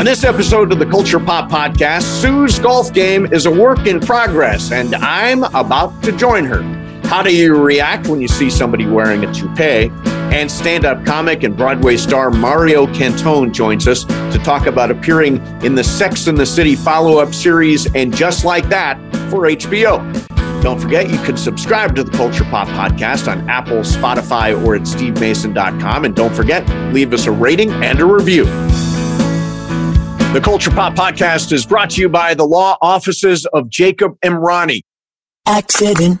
On this episode of the Culture Pop Podcast, Sue's golf game is a work in progress, and I'm about to join her. How do you react when you see somebody wearing a toupee? And stand up comic and Broadway star Mario Cantone joins us to talk about appearing in the Sex and the City follow up series and Just Like That for HBO. Don't forget, you can subscribe to the Culture Pop Podcast on Apple, Spotify, or at stevemason.com. And don't forget, leave us a rating and a review. The Culture Pop Podcast is brought to you by the law offices of Jacob Emrani. Accident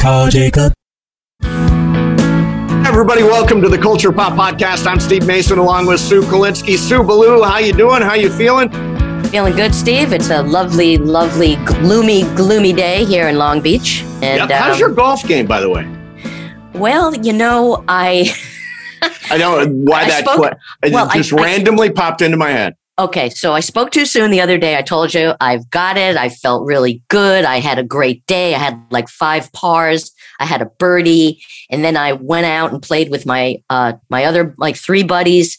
Call Jacob. Everybody, welcome to the Culture Pop Podcast. I'm Steve Mason, along with Sue Kolinsky. Sue Ballou, how you doing? How you feeling? Feeling good, Steve. It's a lovely, lovely, gloomy, gloomy day here in Long Beach. And yep. how's um, your golf game, by the way? Well, you know, I. I know why I that spoke, qu- well, just I, randomly I, popped into my head. Okay, so I spoke too soon the other day. I told you I've got it. I felt really good. I had a great day. I had like five pars. I had a birdie, and then I went out and played with my uh, my other like three buddies,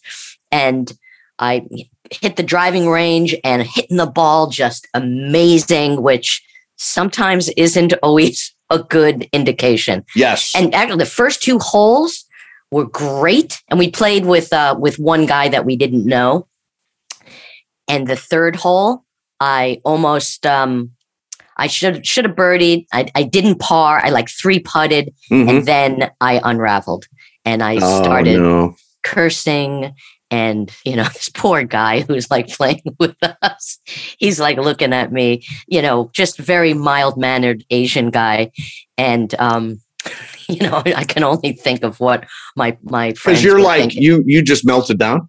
and I hit the driving range and hitting the ball just amazing, which sometimes isn't always a good indication. Yes, and actually the first two holes were great, and we played with uh, with one guy that we didn't know and the third hole, I almost um, I should should have birdied. I, I didn't par. I like three putted, mm-hmm. and then I unraveled and I oh, started no. cursing. And you know, this poor guy who's like playing with us, he's like looking at me, you know, just very mild mannered Asian guy, and um, you know, I can only think of what my my because you're like thinking. you you just melted down.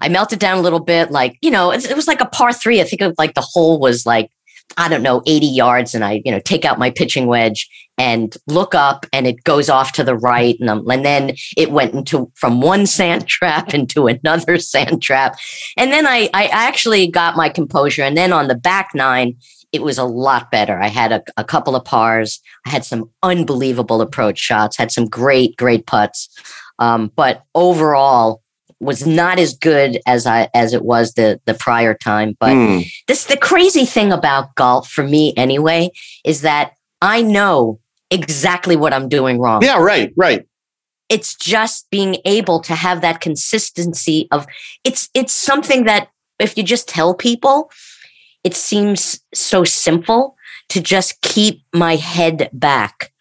I melted down a little bit. Like, you know, it, was like a par three. I think of like the hole was like, I don't know, 80 yards. And I, you know, take out my pitching wedge and look up and it goes off to the right. And, um, and then it went into from one sand trap into another sand trap. And then I, I actually got my composure. And then on the back nine, it was a lot better. I had a, a couple of pars. I had some unbelievable approach shots, had some great, great putts. Um, but overall, was not as good as I as it was the the prior time. But mm. this the crazy thing about golf for me anyway is that I know exactly what I'm doing wrong. Yeah, right, right. It's just being able to have that consistency of it's it's something that if you just tell people, it seems so simple to just keep my head back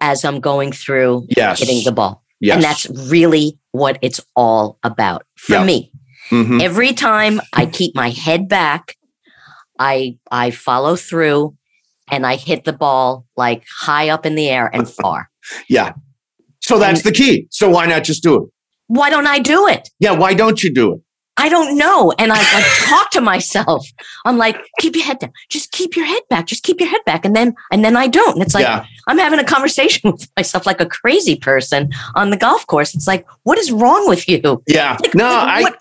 as I'm going through yes. hitting the ball. Yes. And that's really what it's all about for yep. me. Mm-hmm. Every time I keep my head back, I I follow through and I hit the ball like high up in the air and far. yeah. So that's and the key. So why not just do it? Why don't I do it? Yeah, why don't you do it? I don't know. And I like talk to myself. I'm like, keep your head down. Just keep your head back. Just keep your head back. And then and then I don't. And it's like yeah. I'm having a conversation with myself like a crazy person on the golf course. It's like, what is wrong with you? Yeah. Like, no, I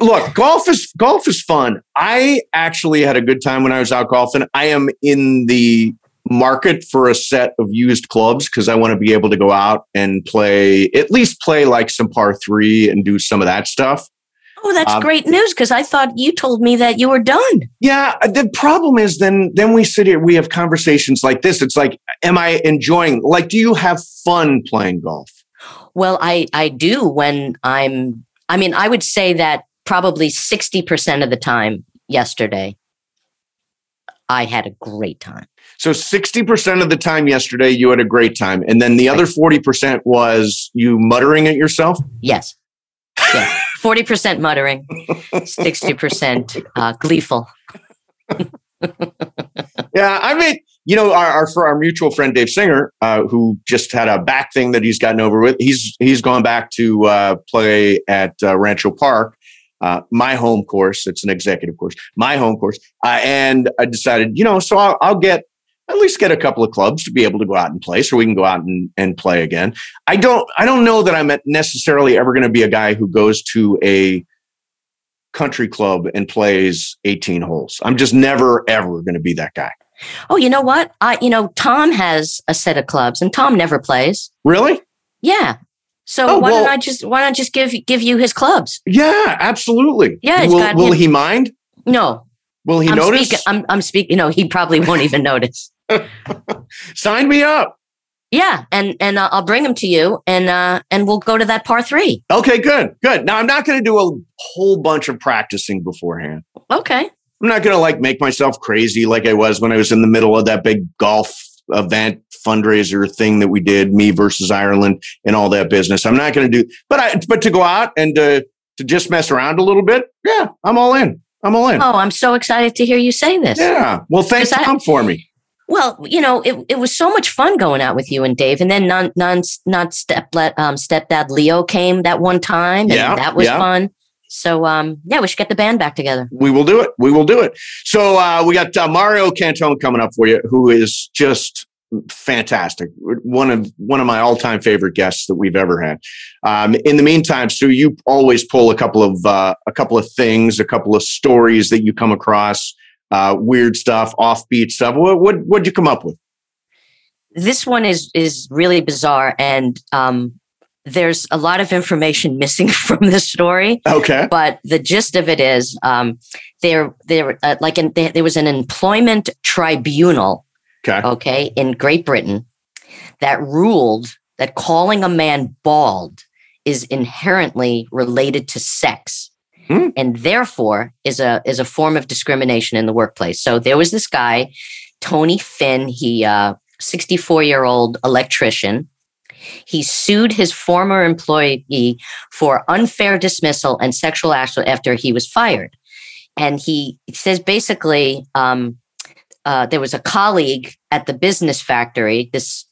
look, golf is golf is fun. I actually had a good time when I was out golfing. I am in the market for a set of used clubs because I want to be able to go out and play at least play like some par three and do some of that stuff. Oh, that's um, great news because I thought you told me that you were done. Yeah, uh, the problem is then then we sit here we have conversations like this. It's like am I enjoying like do you have fun playing golf? Well, I I do when I'm I mean, I would say that probably 60% of the time yesterday I had a great time. So 60% of the time yesterday you had a great time and then the other 40% was you muttering at yourself? Yes. Yeah. 40% muttering, 60% uh, gleeful. yeah, I mean, you know, our, our for our mutual friend Dave Singer, uh, who just had a back thing that he's gotten over with. He's he's gone back to uh, play at uh, Rancho Park. uh, my home course. It's an executive course, my home course. Uh, and I decided, you know, so I'll, I'll get at least get a couple of clubs to be able to go out and play so we can go out and, and play again. I don't I don't know that I'm necessarily ever going to be a guy who goes to a country club and plays 18 holes. I'm just never ever going to be that guy. Oh, you know what? I you know Tom has a set of clubs and Tom never plays. Really? Yeah. So Oh, why well- don't I just why don't just give give you his clubs? Yeah, absolutely. Yeah, Will, will him- he mind? No, Will he I'm notice? speaking. I'm I'm speaking. You know, he probably won't even notice. Sign me up. Yeah, and and uh, I'll bring him to you, and uh and we'll go to that par three. Okay, good, good. Now I'm not going to do a whole bunch of practicing beforehand. Okay. I'm not going to like make myself crazy like I was when I was in the middle of that big golf event fundraiser thing that we did, me versus Ireland and all that business. I'm not going to do, but I, but to go out and to, to just mess around a little bit. Yeah, I'm all in. I'm all in. Oh, I'm so excited to hear you say this. Yeah. Well, thanks that- Tom for me. Well, you know, it, it was so much fun going out with you and Dave, and then non non not step um, stepdad Leo came that one time, and Yeah, that was yeah. fun. So um, yeah, we should get the band back together. We will do it. We will do it. So uh, we got uh, Mario Cantone coming up for you, who is just fantastic. One of one of my all time favorite guests that we've ever had. Um, in the meantime, Sue, you always pull a couple of uh, a couple of things, a couple of stories that you come across, uh, weird stuff, offbeat stuff. What what what'd you come up with? This one is is really bizarre, and um, there's a lot of information missing from this story. Okay. but the gist of it is um, there there uh, like in, there, there was an employment tribunal Okay. okay in great britain that ruled that calling a man bald is inherently related to sex Hmm. and therefore is a is a form of discrimination in the workplace so there was this guy tony finn he uh 64 year old electrician he sued his former employee for unfair dismissal and sexual assault after he was fired. And he says basically, um, uh, there was a colleague at the business factory, this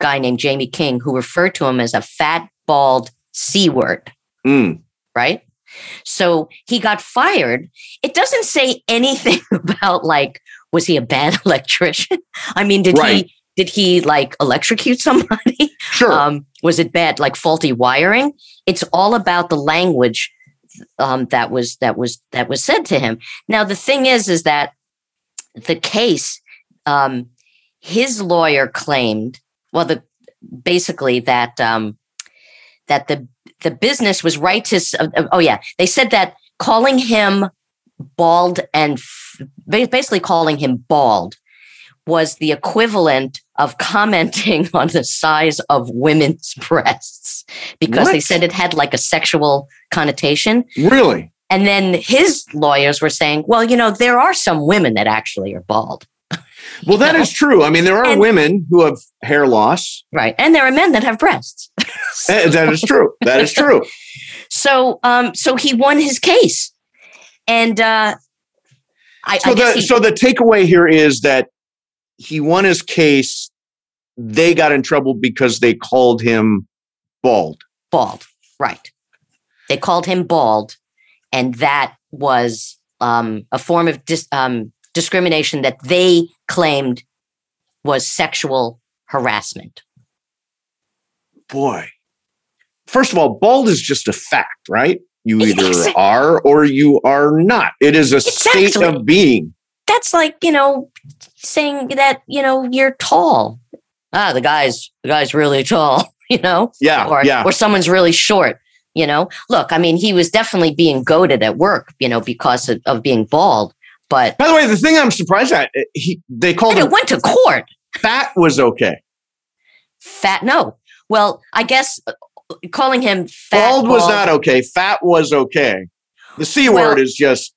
guy named Jamie King, who referred to him as a fat, bald C word, Mm. right? So he got fired. It doesn't say anything about like, was he a bad electrician? I mean, did Right. he did he like electrocute somebody? Sure. um, was it bad like faulty wiring it's all about the language um, that was that was that was said to him now the thing is is that the case um, his lawyer claimed well the basically that um, that the the business was right to uh, oh yeah they said that calling him bald and basically calling him bald was the equivalent of commenting on the size of women's breasts because they said it had like a sexual connotation. really? And then his lawyers were saying, well, you know, there are some women that actually are bald. Well, that know? is true. I mean, there are And- women who have hair loss. Right. And there are men that have breasts. That is true. That is true. so um so he won his case. And uh I, So I guess the he, so the takeaway here is that he won his case. They got in trouble because they called him bald. bald. Right. They called him bald, and that was um, a form of dis- um, discrimination that they claimed was sexual harassment. Boy, first of all, bald is just a fact, right? You either Exactly. are or you are not. It is a state of being. That's like you know saying that you know you're tall. Ah, the guy's the guy's really tall. You know, Yeah, or yeah. or someone's really short. You know, look, I mean, he was definitely being goaded at work. You know, because of, of being bald. But By the way, the thing I'm surprised at, eh, he they called it went to court. fat was okay. Fat? No. Well, I guess uh, calling him fat. Bald was not okay. Fat was okay. The c Well- word is just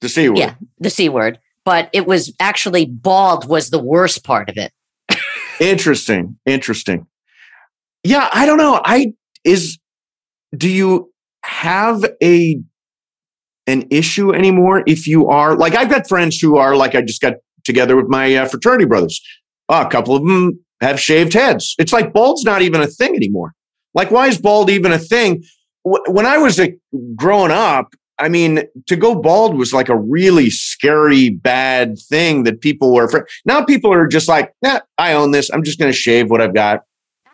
the c word. Yeah, the c word. But it was actually bald was the worst part of it. Interesting. Interesting. Yeah, I don't know. I is do you have a an issue anymore if you are like I've got friends who are like I just got together with my uh, fraternity brothers. Uh, a couple of them have shaved heads. It's like bald's not even a thing anymore. Like why is bald even a thing? When I was a, growing up, I mean, to go bald was like a really scary, bad thing that people were afraid. Now people are just like, yeah, I own this. I'm just going to shave what I've got.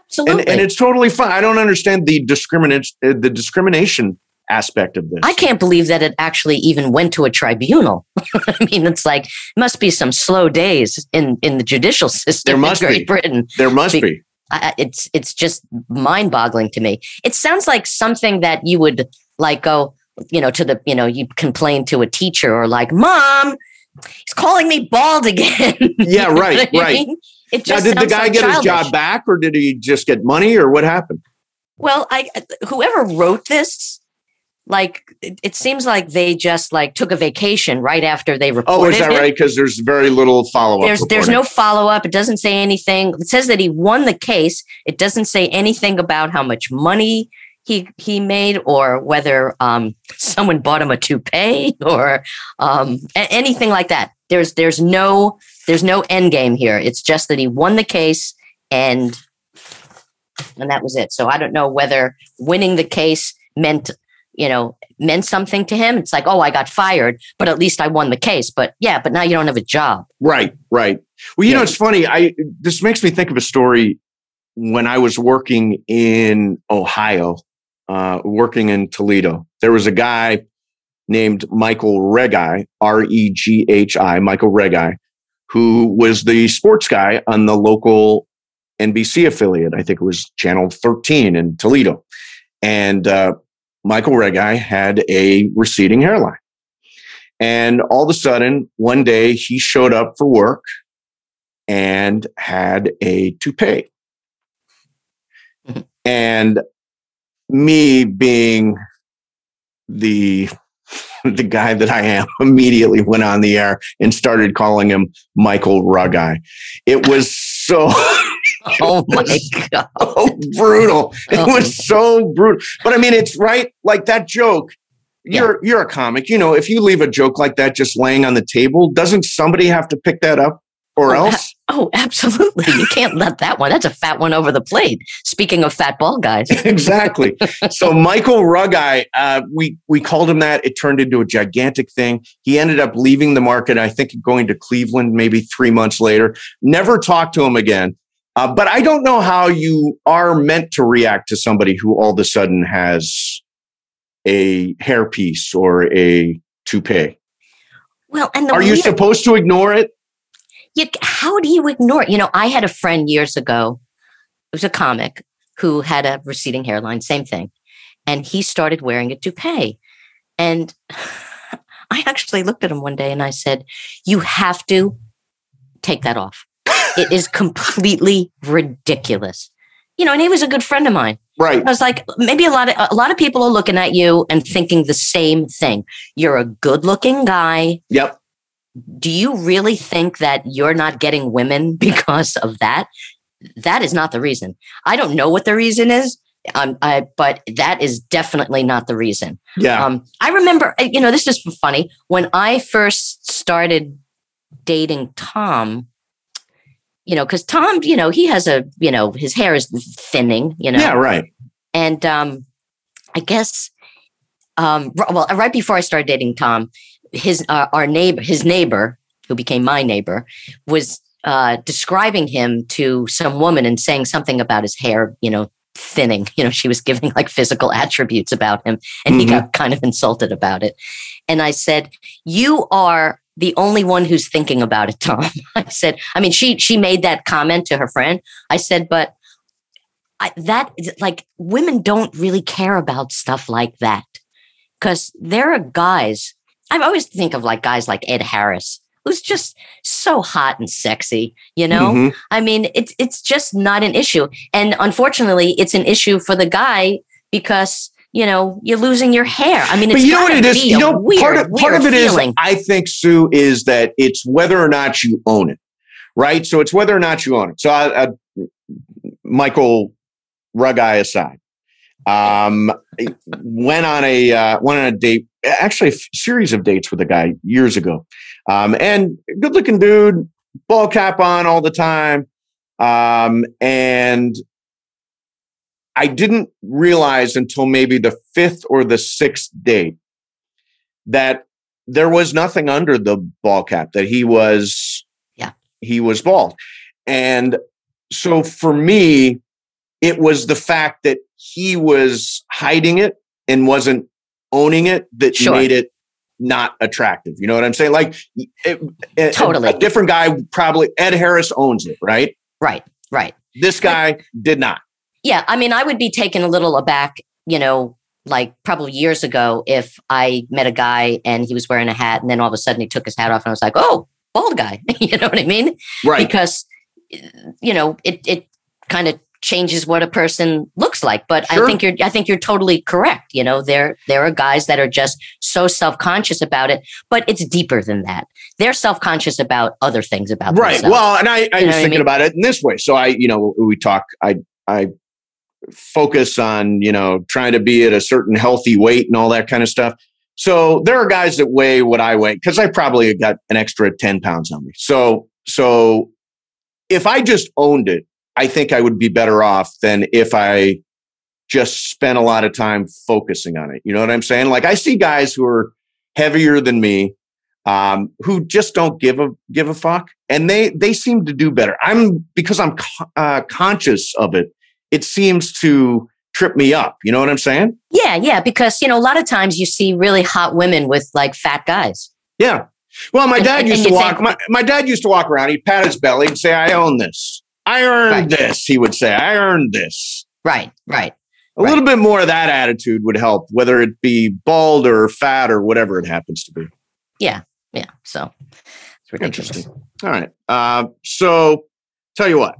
Absolutely. And, and it's totally fine. I don't understand the discrimination, uh, the discrimination aspect of this. I can't believe that it actually even went to a tribunal. I mean, it's like it must be some slow days in in the judicial system There must in Great be. Britain. there must Be- be. I, it's it's just mind boggling to me. It sounds like something that you would like go, you know, to the you know, you complain to a teacher or like, mom, he's calling me bald again. Yeah, right, right. It Now, just did the guy so get his job back, or did he just get money, or what happened? Well, I whoever wrote this, like it, seems like they just like took a vacation right after they reported Oh, is that it. right? Because there's very little follow up. There's there's no follow up. It doesn't say anything. It says that he won the case. It doesn't say anything about how much money he he made or whether um, someone bought him a toupee or um, anything like that. There's there's no there's no end game here. It's just that he won the case and and that was it. So I don't know whether winning the case meant you know meant something to him. It's like oh I got fired, but at least I won the case. But yeah, but now you don't have a job. Right, right. Well, you know, it's funny. I this makes me think of a story when I was working in Ohio, uh, working in Toledo. There was a guy named Michael Regai, R E G H I, Michael Regai, who was the sports guy on the local NBC affiliate. I think it was Channel 13 in Toledo. And uh, Michael Regai had a receding hairline. And all of a sudden, one day he showed up for work and had a toupee. Mhm. And me being the the guy that I am immediately went on the air and started calling him Michael Rugai. It was so Oh my god. so brutal. It Oh. was so brutal. But I mean, it's right. Like that joke. You're you're a comic. You know, if you leave a joke like that just laying on the table, doesn't somebody have to pick that up or Oh, else? Oh, absolutely. You can't let that one. That's a fat one over the plate. Speaking of fat ball guys. exactly. So Michael Rugai, uh, we we called him that. It turned into a gigantic thing. He ended up leaving the market. I think going to Cleveland maybe three months later. Never talked to him again. Uh, but I don't know how you are meant to react to somebody who all of a sudden has a hairpiece or a toupee. Well, and the Are you supposed to ignore it? you, how do you ignore it? You know, I had a friend years ago, it was a comic who had a receding hairline, same thing. And he started wearing a toupee. And I actually looked at him one day and I said, You have to take that off. It is completely ridiculous. You know, and he was a good friend of mine. Right. I was like, maybe a lot of a lot of people are looking at you and thinking the same thing. You're a good-looking guy. Yep. Do you really think that you're not getting women because of that? That is not the reason. I don't know what the reason is. Um, I, but that is definitely not the reason. Yeah. Um, I remember, you know, this is funny. When I first started dating Tom, you know, because Tom, you know, he has a, you know, his hair is thinning, you know, yeah. Right. and um, I guess, um, well, right before I started dating Tom, his uh, our neighbor, his neighbor, who became my neighbor, was uh, describing him to some woman and saying something about his hair, you know, thinning. You know, she was giving like physical attributes about him, and he Mhm. got kind of insulted about it. And I said, "You are." The only one who's thinking about it, Tom. I said, I mean, she she made that comment to her friend. I said, but I, that like women don't really care about stuff like that because there are guys. I always think of like guys like Ed Harris, who's just so hot and sexy. You know, Mhm. I mean, it's it's just not an issue, and unfortunately, it's an issue for the guy because you know you're losing your hair. I mean, But it's you know what it is? You know, weird, part of, part of it is. I think, Sue, is that it's whether or not you own it, right? So it's whether or not you own it. So I, I, Michael Rugai aside, um, went on a uh, went on a date, actually a f- series of dates with a guy years ago, um, and good looking dude, ball cap on all the time, um, and I didn't realize until maybe the fifth or the sixth date that there was nothing under the ball cap that he was Yeah. he was bald and so for me it was the fact that he was hiding it and wasn't owning it that Sure. made it not attractive you know what i'm saying like it, a- Totally. a different guy probably ed harris owns it right Right. Right. this guy did not Yeah, I mean, I would be taken a little aback, you know, like probably years ago if I met a guy and he was wearing a hat and then all of a sudden he took his hat off and I was like, oh, bald guy. you know what I mean? right Because, you know, it, it kind of changes what a person looks like. But Sure. I think you're, I think you're totally correct. You know, there, there are guys that are just so self-conscious about it, but it's deeper than that. They're self-conscious about other things about right themselves. well and i, I You was what I thinking mean? about it in this way so i you know we talk i i focus on you know trying to be at a certain healthy weight and all that kind of stuff so there are guys that weigh what i weigh because i probably got an extra 10 pounds on me so so if i just owned it i think i would be better off than if i just spent a lot of time focusing on it you know what i'm saying like i see guys who are heavier than me um, who just don't give a give a fuck, and they they seem to do better. I'm because I'm co- uh, conscious of it. It seems to trip me up. You know what I'm saying? Yeah, yeah, because you know a lot of times you see really hot women with like fat guys. Yeah. Well, my And- dad and- used and to walk. think- my, my dad used to walk around. He'd pat his belly and say, "I own this. I earned Right. this." He would say, "I earned this." Right, right. A little bit more of that attitude would help, whether it be bald or fat or whatever it happens to be. Yeah, yeah. so it's ridiculous. Interesting. All right. Uh, so, tell you what,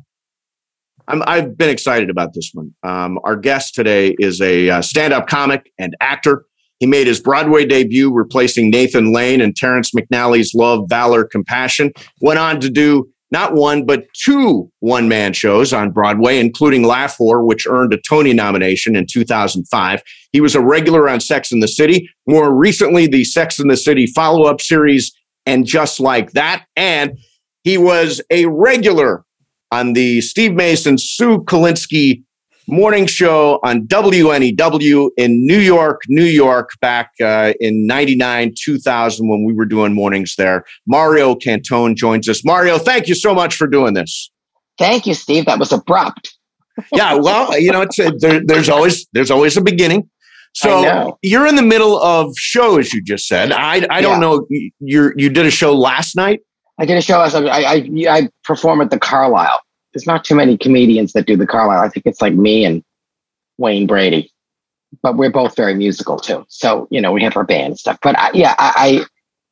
I'm, I've been excited about this one. Um, our guest today is a uh, stand up comic and actor. He made his Broadway debut replacing Nathan Lane and Terrence McNally's Love, Valor, Compassion. Went on to do not one, but two one man shows on Broadway, including Laugh Whore, which earned a Tony nomination in 2005. He was a regular on Sex in the City. More recently, the Sex in the City follow up series, and just like that. And he was a regular on the Steve Mason, Sue Kolinsky morning show on WNEW in New York, New York, back uh, in 99, 2000, when we were doing mornings there. Mario Cantone joins us. Mario, thank you so much for doing this. Thank you, Steve. That was abrupt. Yeah, well, you know, it's a, there, there's always there's always a beginning. So you're in the middle of show, as You just said. I I don't Yeah. know. You you did a show last night. I did a show. I, I I perform at the Carlyle. There's not too many comedians that do the Carlyle. I think it's like me and Wayne Brady, but we're both very musical too. So you know we have our band and stuff. But I, yeah, I,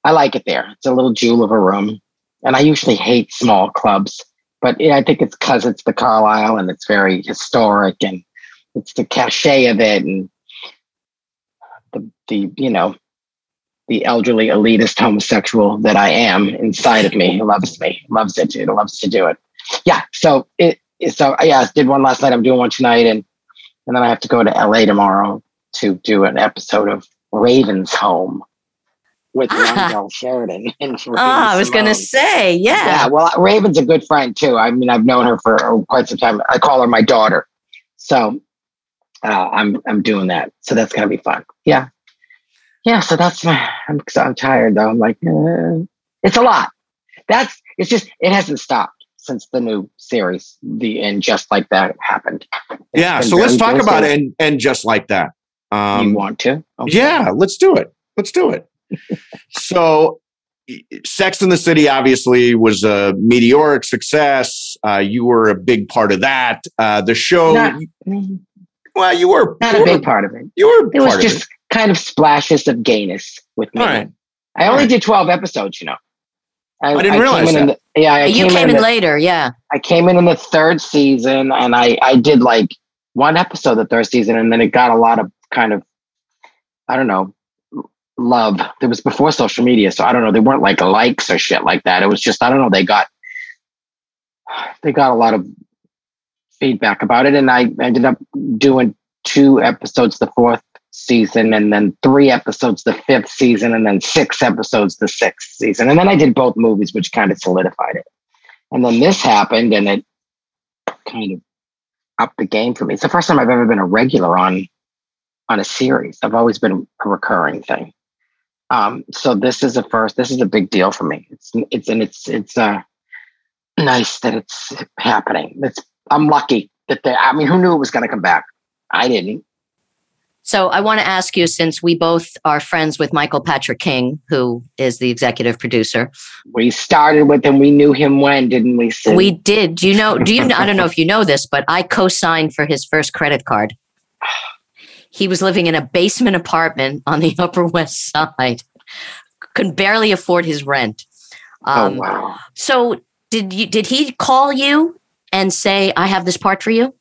I I like it there. It's a little jewel of a room, and I usually hate small clubs. But yeah, I think it's because it's the Carlyle and it's very historic and it's the cachet of it and the the you know the elderly elitist homosexual that I am inside of me loves me, loves it, it loves to do it. Yeah. So it so yeah, I did one last night. I'm doing one tonight, and and then I have to go to LA tomorrow to do an episode of Raven's Home with Ah. Rondell Sheridan. And Oh, I was going to say, yeah. Yeah, well, Raven's a good friend too. I mean, I've known her for uh, quite some time. I call her my daughter, so uh, I'm I'm doing that. So that's gonna be fun. Yeah, yeah. So that's my. I'm I'm tired though. I'm like, uh, it's a lot. That's it's just it hasn't stopped since the new series, the and just like that happened. It's Yeah. So let's talk about it and and just like that. you Um, want to? Okay. Yeah, let's do it. Let's do it. so, Sex in the City obviously was a meteoric success. Uh, you were a big part of that. Uh, the show, Not, well, you were not a big part of it. You were It was just of kind of splashes of gayness with me. All right. I only All right. did 12 episodes, you know. I didn't realize in that. the, yeah, I you came, came in, in the, later, yeah. I came in in the third season and I, I did like one episode the third season and then it got a lot of kind of, I don't know, love. It was before social media. So I don't know. They weren't like likes or shit like that. It was just, I don't know. They got, they got a lot of feedback about it. And I ended up doing two episodes the fourth season and then three episodes the fifth season and then six episodes the sixth season. And then I did both movies, which kind of solidified it. And then this happened and it kind of upped the game for me. It's the first time I've ever been a regular on on a series. I've always been a recurring thing. Um, so this is a first. This is a big deal for me. It's it's and it's it's uh nice that it's happening. It's I'm lucky that they. I mean, who knew it was going to come back? I didn't. So I want to ask you, since we both are friends with Michael Patrick King, who is the executive producer. We started with him. We knew him when, didn't we? Sid? We did. Do you know? Do you? I don't know if you know this, but I co-signed for his first credit card. He was living in a basement apartment on the Upper West Side. Could barely afford his rent. Um, oh wow! So did you? Did he call you and say, "I have this part for you"?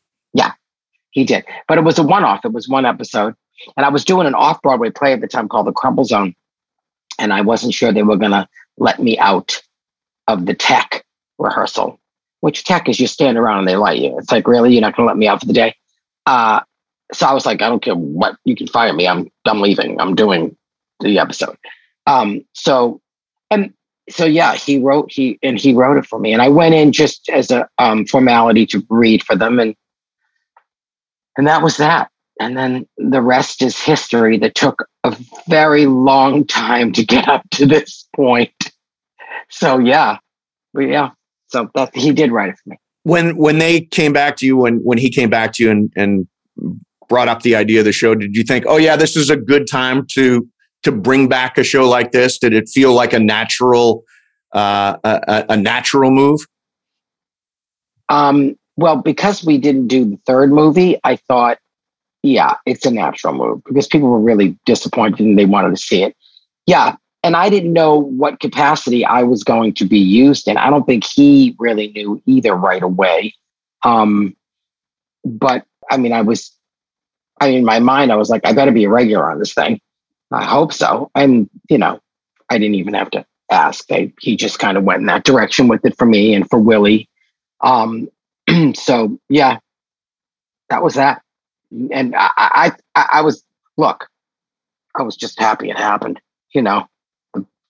He did. But it was a one-off. It was one episode, and I was doing an off-Broadway play at the time called The Crumple Zone, and I wasn't sure they were going to let me out of the tech rehearsal. Which tech is you stand around and they light you. It's like, really, you're not going to let me out for the day? Uh, so I was like, I don't care what you can fire me. I'm I'm leaving. I'm doing the episode. Um, so and so yeah, he wrote he and he wrote it for me, and I went in just as a um, formality to read for them, and and that was that. And then the rest is history. That took a very long time to get up to this point. So yeah, but yeah. So that he did write it for me. When when they came back to you, when when he came back to you and and brought up the idea of the show, did you think, oh yeah, this is a good time to to bring back a show like this? Did it feel like a natural uh, a, a natural move? Um, well, because we didn't do the third movie, I thought, yeah, it's a natural move because people were really disappointed and they wanted to see it. Yeah. And I didn't know what capacity I was going to be used in. I don't think he really knew either right away. Um, but I mean, I was, I mean, in my mind, I was like, I better be a regular on this thing. I hope so. And, you know, I didn't even have to ask. They, he just kind of went in that direction with it for me and for Willie. Um, so yeah, that was that. And I, I, I was, look, I was just happy it happened. You know,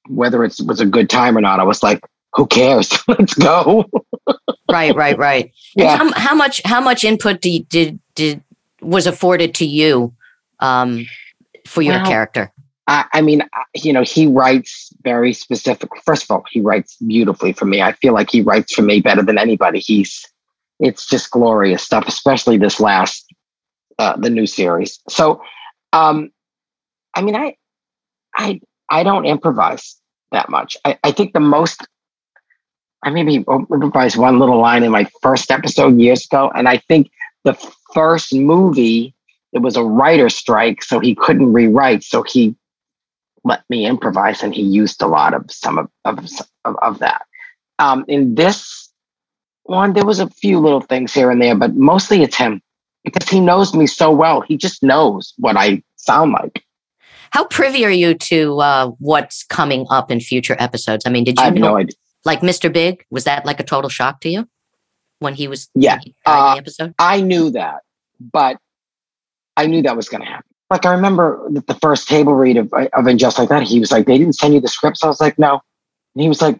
whether it was a good time or not, I was like, who cares? Let's go. right, right, right. Yeah. How, how, much, how much input did, did, did was afforded to you um, for your well, character? I, I mean, you know, he writes very specific. First of all, he writes beautifully for me. I feel like he writes for me better than anybody. He's it's just glorious stuff, especially this last uh, the new series. So, um, I mean, I, I, I don't improvise that much. I, I think the most, I maybe improvised one little line in my first episode years ago, and I think the first movie it was a writer strike, so he couldn't rewrite, so he let me improvise, and he used a lot of some of of, of, of that. Um, in this one, there was a few little things here and there, but mostly it's him because he knows me so well. He just knows what I sound like. How privy are you to uh, what's coming up in future episodes? I mean, did you I have know, no idea. like Mr. Big? Was that like a total shock to you when he was yeah he uh, the episode? I knew that, but I knew that was going to happen. Like I remember the first table read of of and just like that. He was like, "They didn't send you the scripts." I was like, "No," and he was like,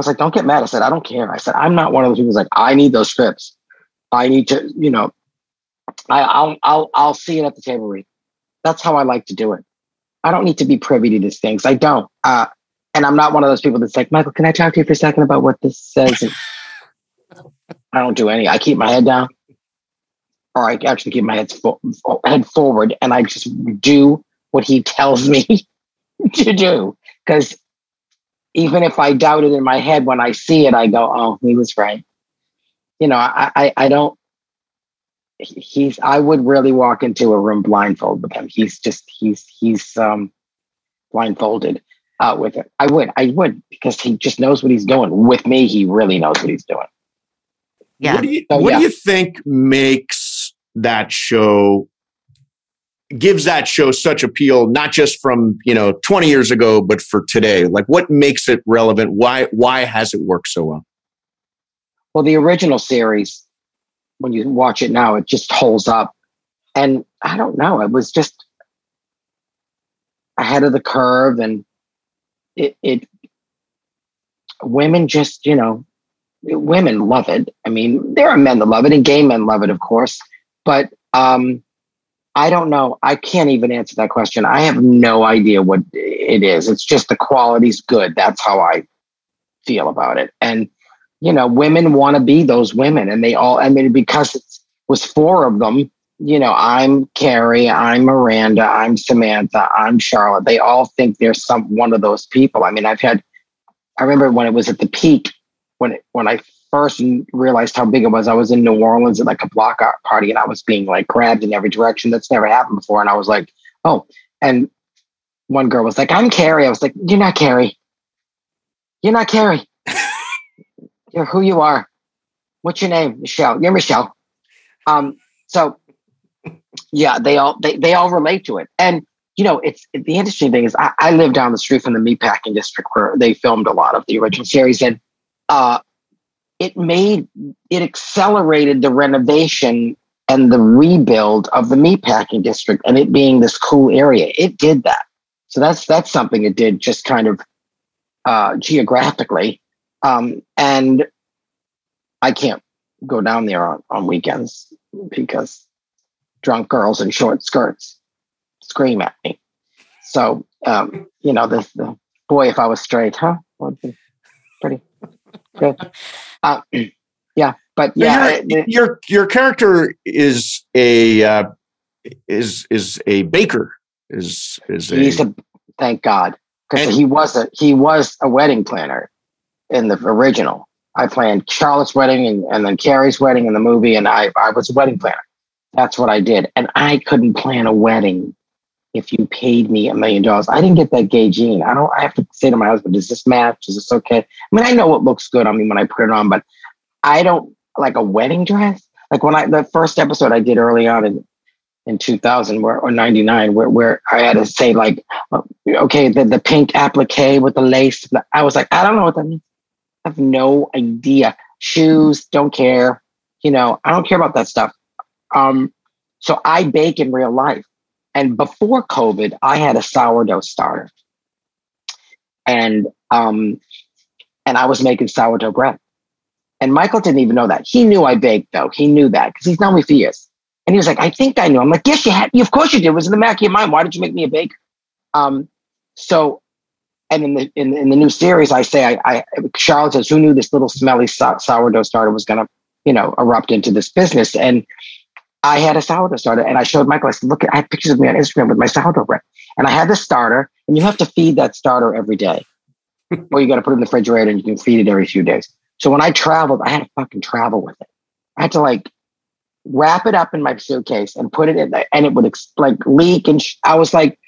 was like, don't get mad. I said, I don't care. I said, I'm not one of those people who's like, I need those scripts. I need to, you know, I, I'll, I'll, I'll see it at the table read. That's how I like to do it. I don't need to be privy to these things. I don't. Uh, and I'm not one of those people that's like, Michael, can I talk to you for a second about what this says? I don't do any. I keep my head down, or I actually keep my head, fo- head forward, and I just do what he tells me to do. Because even if I doubt it in my head, when I see it, I go, "Oh, he was right." You know, I, I, I don't. He's. I would really walk into a room blindfolded with him. He's just. He's. He's um, blindfolded uh, with it. I would. I would because he just knows what he's doing. With me, he really knows what he's doing. Yeah. What do you, so, what yeah. do you think makes that show gives that show such appeal not just from you know 20 years ago but for today. Like what makes it relevant? Why why has it worked so well? Well the original series when you watch it now it just holds up. And i don't know it was just ahead of the curve and it, it women just you know women love it. I mean there are men that love it and gay men love it of course. But um I don't know. I can't even answer that question. I have no idea what it is. It's just the quality's good. That's how I feel about it. And you know, women want to be those women, and they all. I mean, because it was four of them. You know, I'm Carrie, I'm Miranda, I'm Samantha, I'm Charlotte. They all think they're some one of those people. I mean, I've had. I remember when it was at the peak when it, when I first realized how big it was. I was in New Orleans at like a block party, and I was being like grabbed in every direction. That's never happened before, and I was like, oh. And one girl was like, "I'm Carrie." I was like, "You're not Carrie. You're not Carrie." You're who you are. What's your name? Michelle. You're Michelle. Um, so yeah, they all they, they all relate to it. And you know, it's the interesting thing is I, I live down the street from the meatpacking district where they filmed a lot of the original series, and uh, it made it accelerated the renovation and the rebuild of the meatpacking district, and it being this cool area. It did that. So that's that's something it did just kind of uh, geographically. Um, and I can't go down there on, on weekends because drunk girls in short skirts scream at me. So, um, you know, the, the boy, if I was straight, huh? Uh, yeah, but yeah, your, your, your character is a uh, is is a baker. Is is he's a, a thank God because he was a he was a wedding planner in the original. I planned Charlotte's wedding and, and then Carrie's wedding in the movie, and I, I was a wedding planner. That's what I did. And I couldn't plan a wedding if you paid me a million dollars. I didn't get that gay gene. I don't I have to say to my husband, does this match? Is this okay? I mean, I know what looks good on me when I put it on, but I don't like a wedding dress. Like when I the first episode I did early on in in 2000 where, or 99 where, where I had to say like, okay, the, the pink applique with the lace. I was like, I don't know what that means. I have no idea. Shoes, don't care. You know, I don't care about that stuff. Um, so I bake in real life. And before COVID, I had a sourdough starter. And um, and I was making sourdough bread. And Michael didn't even know that. He knew I baked though. He knew that because he's known me for years. And he was like, I think I knew. I'm like, yes, you had. Of course you did. It was in the back of your mind. Why did you make me a baker? Um, so and in the in, in the new series, I say, I, I Charlotte says, who knew this little smelly sourdough starter was going to, you know, erupt into this business? And I had a sourdough starter, and I showed Michael. I said, look, I have pictures of me on Instagram with my sourdough bread, and I had the starter, and you have to feed that starter every day, or you got to put it in the refrigerator, and you can feed it every few days. So when I traveled, I had to fucking travel with it. I had to like wrap it up in my suitcase and put it in there, and it would like leak. And sh- I was like,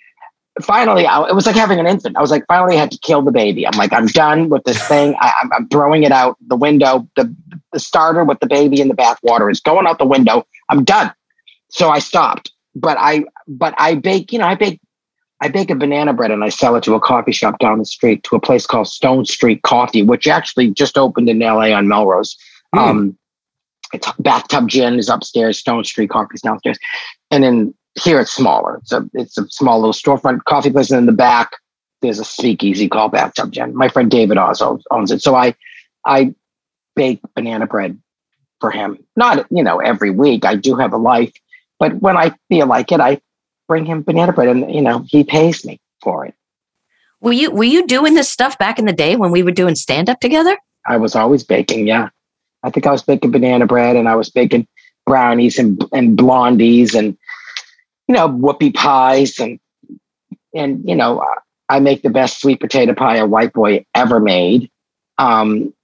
finally, I, it was like having an infant. I was like, finally, I had to kill the baby. I'm like, I'm done with this thing. I, am throwing it out the window. The, the starter with the baby in the bathwater is going out the window. I'm done. So I stopped. But I, but I bake. You know, I bake. I bake a banana bread and I sell it to a coffee shop down the street to a place called Stone Street Coffee, which actually just opened in LA on Melrose. Mm. Um, it's bathtub gin is upstairs, Stone Street Coffee is downstairs, and then here it's smaller. It's a it's a small little storefront coffee place, and in the back there's a speakeasy called Bathtub Gin. My friend David also owns it, so I I bake banana bread for him. Not you know every week. I do have a life, but when I feel like it, I bring him banana bread, and you know he pays me for it. Were you were you doing this stuff back in the day when we were doing stand up together? I was always baking. Yeah, I think I was baking banana bread, and I was baking brownies and and blondies and you know, whoopie pies and and you know, I make the best sweet potato pie a white boy ever made. Um,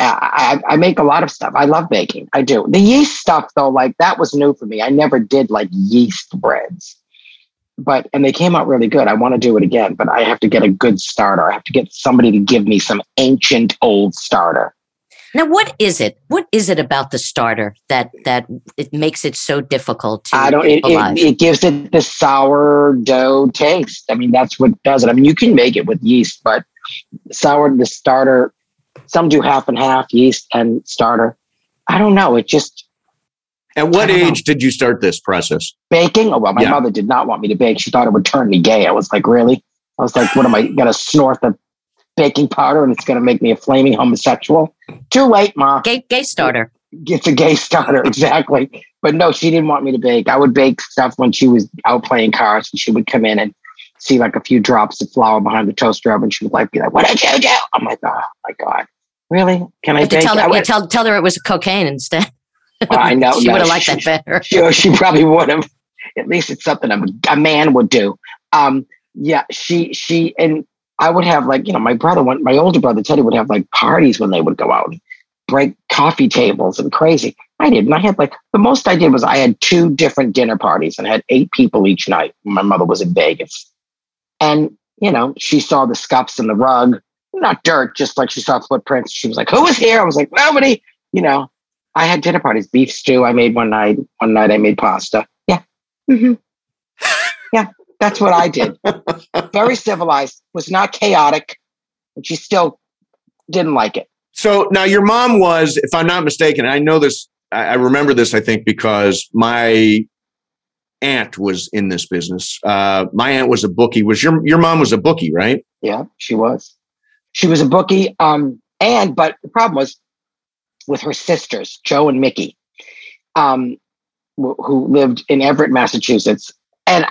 I, I, make a lot of stuff. I love baking. I do. The yeast stuff though, like that was new for me. I never did like yeast breads, but and they came out really good. I want to do it again, but I have to get a good starter. I have to get somebody to give me some ancient old starter. Now, what is it? What is it about the starter that that it makes it so difficult to? I don't. It, it, it, gives it the sourdough taste. I mean, that's what does it. I mean, you can make it with yeast, but sour the starter. Some do half and half yeast and starter. I don't know. It just. At what age know. did you start this process? Baking? Oh well, my yeah. mother did not want me to bake. She thought it would turn me gay. I was like, really? I was like, what am I gonna snort the baking powder and it's going to make me a flaming homosexual. Too late, ma. Gay, gay starter. It's a gay starter, exactly. But no, she didn't want me to bake. I would bake stuff when she was out playing cards and she would come in and see like a few drops of flour behind the toaster oven. She would like be like, "What did you do?" I'm like, "Oh my god, really? Can I bake?" tell her, went- tell, tell her it was cocaine instead. I know. she no, would have liked that better. Sure, she probably would have. At least it's something a, a man would do. Um, yeah, she she and I would have like you know my brother went my older brother Teddy would have like parties when they would go out break coffee tables and crazy. I didn't. I had like the most I did was I had two different dinner parties and had eight people each night. My mother was in Vegas, and you know she saw the scuffs in the rug, not dirt, just like she saw footprints. She was like, "Who was here?" I was like, "Nobody." You know, I had dinner parties, beef stew. I made one night. One night I made pasta. Yeah. hmm Yeah. That's what I did. Very civilized, was not chaotic, but she still didn't like it. So now your mom was, if I'm not mistaken, I know this, I I remember this, I think, because my aunt was in this business. Uh, my aunt was a bookie. Was your your mom was a bookie, right? Yeah, she was. She was a bookie. Um, and but the problem was with her sisters, Joe and Mickey, um, wh- who lived in Everett, Massachusetts. And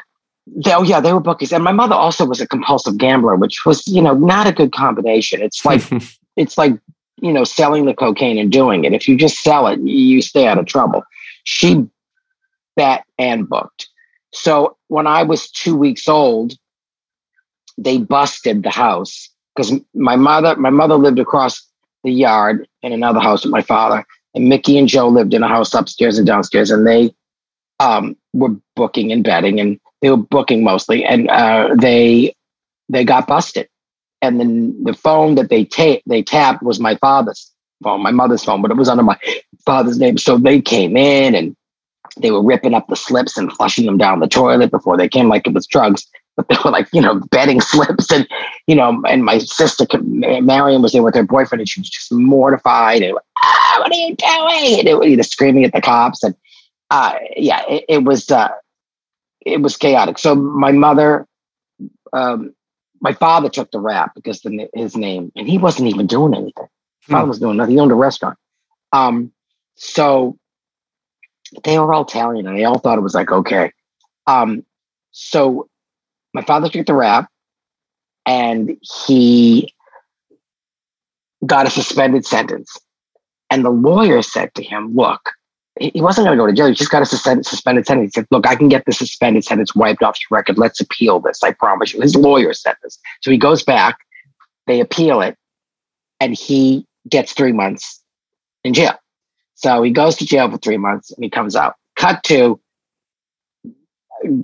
they, oh yeah, they were bookies. And my mother also was a compulsive gambler, which was, you know, not a good combination. It's like it's like, you know, selling the cocaine and doing it. If you just sell it, you stay out of trouble. She bet and booked. So when I was two weeks old, they busted the house because my mother, my mother lived across the yard in another house with my father, and Mickey and Joe lived in a house upstairs and downstairs, and they um, were booking and betting, and they were booking mostly, and uh, they they got busted, and then the phone that they ta- they tapped was my father's phone, my mother's phone, but it was under my father's name, so they came in and they were ripping up the slips and flushing them down the toilet before they came, like it was drugs. But they were like, you know, betting slips, and you know, and my sister Marion was there with her boyfriend, and she was just mortified and ah, what are you doing? And they were either screaming at the cops, and uh, yeah, it, it was uh, it was chaotic. So my mother, um, my father took the rap because the, his name, and he wasn't even doing anything. Father Hmm. was doing nothing. He owned a restaurant. Um, so they were all Italian, and they all thought it was like okay. Um, so my father took the rap, and he got a suspended sentence. And the lawyer said to him, "Look." He wasn't going to go to jail. He just got a suspended sentence. He said, "Look, I can get the suspended sentence wiped off your record. Let's appeal this. I promise you." His lawyer said this. So he goes back. They appeal it, and he gets three months in jail. So he goes to jail for three months and he comes out. Cut to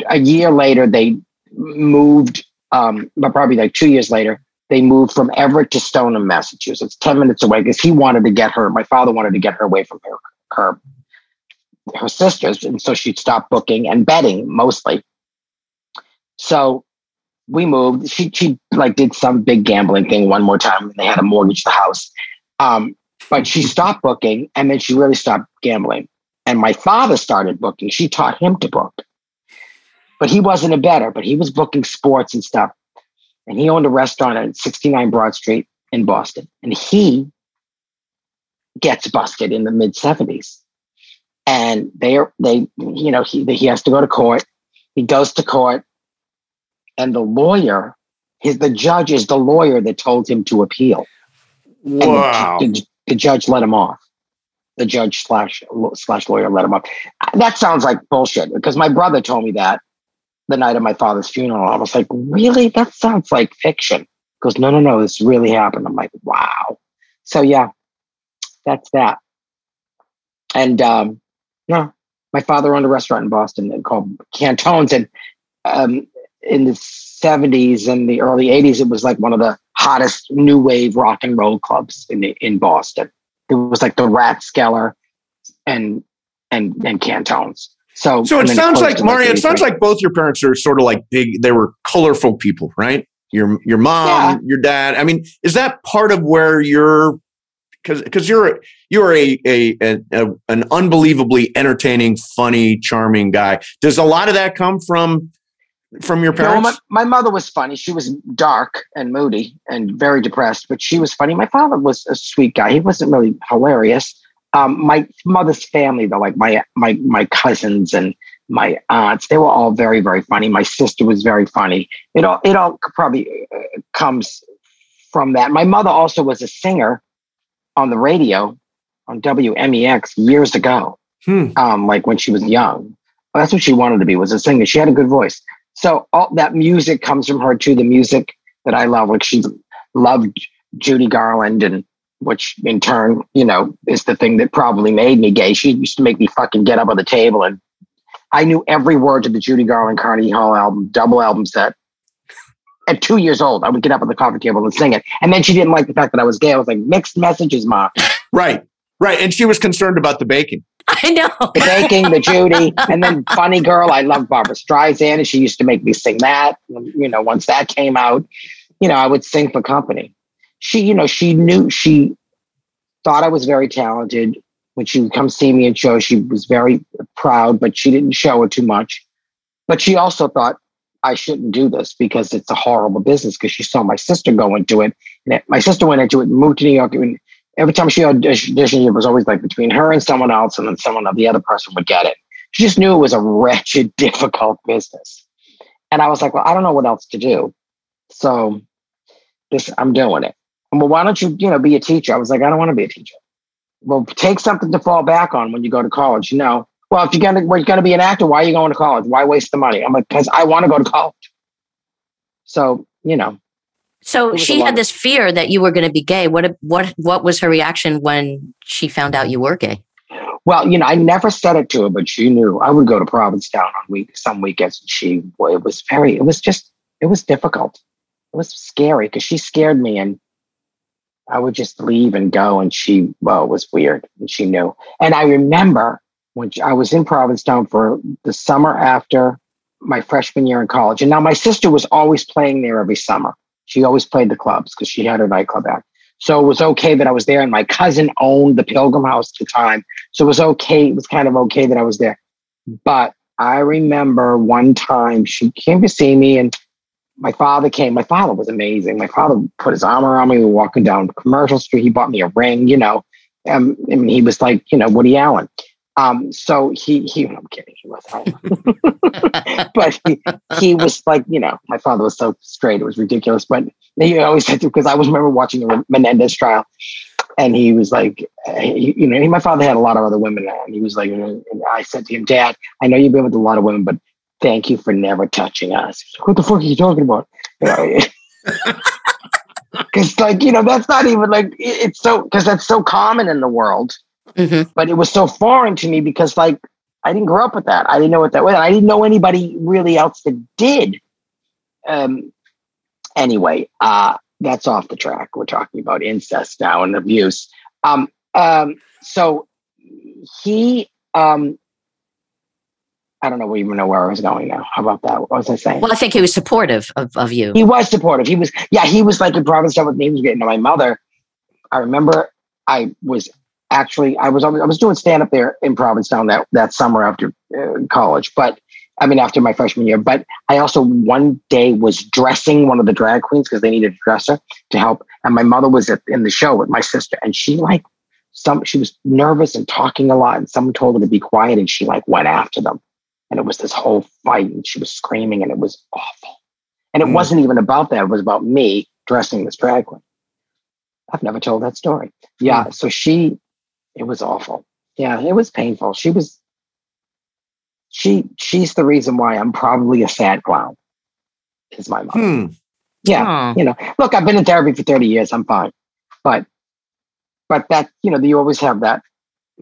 a year later, they moved, um, but probably like two years later, they moved from Everett to Stoneham, Massachusetts, 10 minutes away because he wanted to get her, my father wanted to get her away from her, her, her sisters. And so she'd stop booking and betting mostly. So we moved. She, she like did some big gambling thing one more time. And they had to mortgage the house. Um, but she stopped booking and then she really stopped gambling. And my father started booking. She taught him to book. But he wasn't a better, but he was booking sports and stuff. And he owned a restaurant at 69 Broad Street in Boston. And he gets busted in the mid 70s. And they are they, you know, he he has to go to court. He goes to court, and the lawyer, his the judge is the lawyer that told him to appeal. And the- Wow. the, the judge let him off. The judge slash slash lawyer let him off. That sounds like bullshit because my brother told me that the night of my father's funeral. I was like, really? That sounds like fiction. He goes, no, no, no, this really happened. I'm like, wow. So yeah, that's that. And um, yeah, my father owned a restaurant in Boston called Cantones, and um, in the 70s and the early 80s, it was like one of the hottest new wave rock and roll clubs in the, in Boston. It was like the Rat Rathskeller and and and Cantones. So So it sounds like Mario. It sounds like both your parents are sort of like big. They were colorful people, right? Your your mom, Yeah. your dad. I mean, is that part of where you're? Because because you're you're a, a, a, a an unbelievably entertaining, funny, charming guy. Does a lot of that come from from your No, parents? my, my mother was funny. She was dark and moody and very depressed, but she was funny. My father was a sweet guy. He wasn't really hilarious. Um, my mother's family, though, like my my my cousins and my aunts, they were all very, very funny. My sister was very funny. It all, it all probably uh, comes from that. My mother also was a singer on the radio on WMEX years ago, Hmm. um, like when she was young. That's what she wanted to be was a singer. She had a good voice. So all that music comes from her too. The music that I love, like she loved Judy Garland, and which in turn, you know, is the thing that probably made me gay. She used to make me fucking get up on the table, and I knew every word to the Judy Garland Carnegie Hall album, double album set. At two years old, I would get up on the coffee table and sing it. And then she didn't like the fact that I was gay. I was like, mixed messages, ma. Right. Right. And she was concerned about the baking. I know. the baking, the Judy, and then Funny Girl. I love Barbra Streisand, and she used to make me sing that. You know, once that came out, you know, I would sing for company. She, you know, she knew she thought I was very talented. When she would come see me at shows, she was very proud, but she didn't show it too much. But she also thought I shouldn't do this because it's a horrible business. Because she saw my sister go into it, and my sister went into it and moved to New York. And every time she auditioned, it was always like between her and someone else, and then someone the other person would get it. She just knew it was a wretched, difficult business. And I was like, well, I don't know what else to do. So this I'm doing it. Well, why don't you, you know, be a teacher? I was like, I don't want to be a teacher. Well, take something to fall back on when you go to college. You know, well, if you're gonna we're gonna be an actor, why are you going to college? Why waste the money? I'm like, because I want to go to college. So, you know, So she had this fear that you were going to be gay. What what what was her reaction when she found out you were gay? Well, you know, I never said it to her, but she knew. I would go to Provincetown on week some weekends, she it was very, it was just, it was difficult. It was scary because she scared me, and I would just leave and go, and she, well, it was weird, and she knew. And I remember when I was in Provincetown for the summer after my freshman year in college, and now my sister was always playing there every summer. She always played the clubs because she had her nightclub act. So it was okay that I was there, and my cousin owned the Pilgrim House at the time. So it was okay. It was kind of okay that I was there. But I remember one time she came to see me and my father came. My father was amazing. My father put his arm around me. We were walking down Commercial Street. He bought me a ring, you know. Um, I mean, he was like, you know, Woody Allen. Um, so he, he, I'm kidding. He was, but he, he was like, you know, my father was so straight. It was ridiculous. But he always said to, because I was remember watching the Menendez trial and he was like, he, you know, he, my father had a lot of other women, and he was like, and I said to him, Dad, I know you've been with a lot of women, but thank you for never touching us. What the fuck are you talking about? You know, because like you know, that's not even like it's so because that's so common in the world, hmm but it was so foreign to me because like I didn't grow up with that. I didn't know what that was. I didn't know anybody really else that did. Um. Anyway, uh, that's off the track. We're talking about incest now and abuse. Um, um, so he, um, I don't know even know where I was going now. How about that? What was I saying? Well, I think he was supportive of, of you. He was supportive. He was, yeah, he was like in Provincetown with me. He was getting to my mother. I remember I was actually, I was, I was doing stand up there in Provincetown that, that summer after uh, college, but I mean, after my freshman year. But I also one day was dressing one of the drag queens because they needed a dresser to help. And my mother was at, in the show with my sister, and she like some she was nervous and talking a lot, and someone told her to be quiet, and she like went after them, and it was this whole fight, and she was screaming, and it was awful. And it Mm. wasn't even about that; it was about me dressing this drag queen. I've never told that story. Yeah, so she, it was awful. Yeah, it was painful. She was she she's the reason why I'm probably a sad clown. Is my mother. Hmm. Yeah. Oh. You know, look, I've been in therapy for 30 years. I'm fine. But but that, you know, you always have that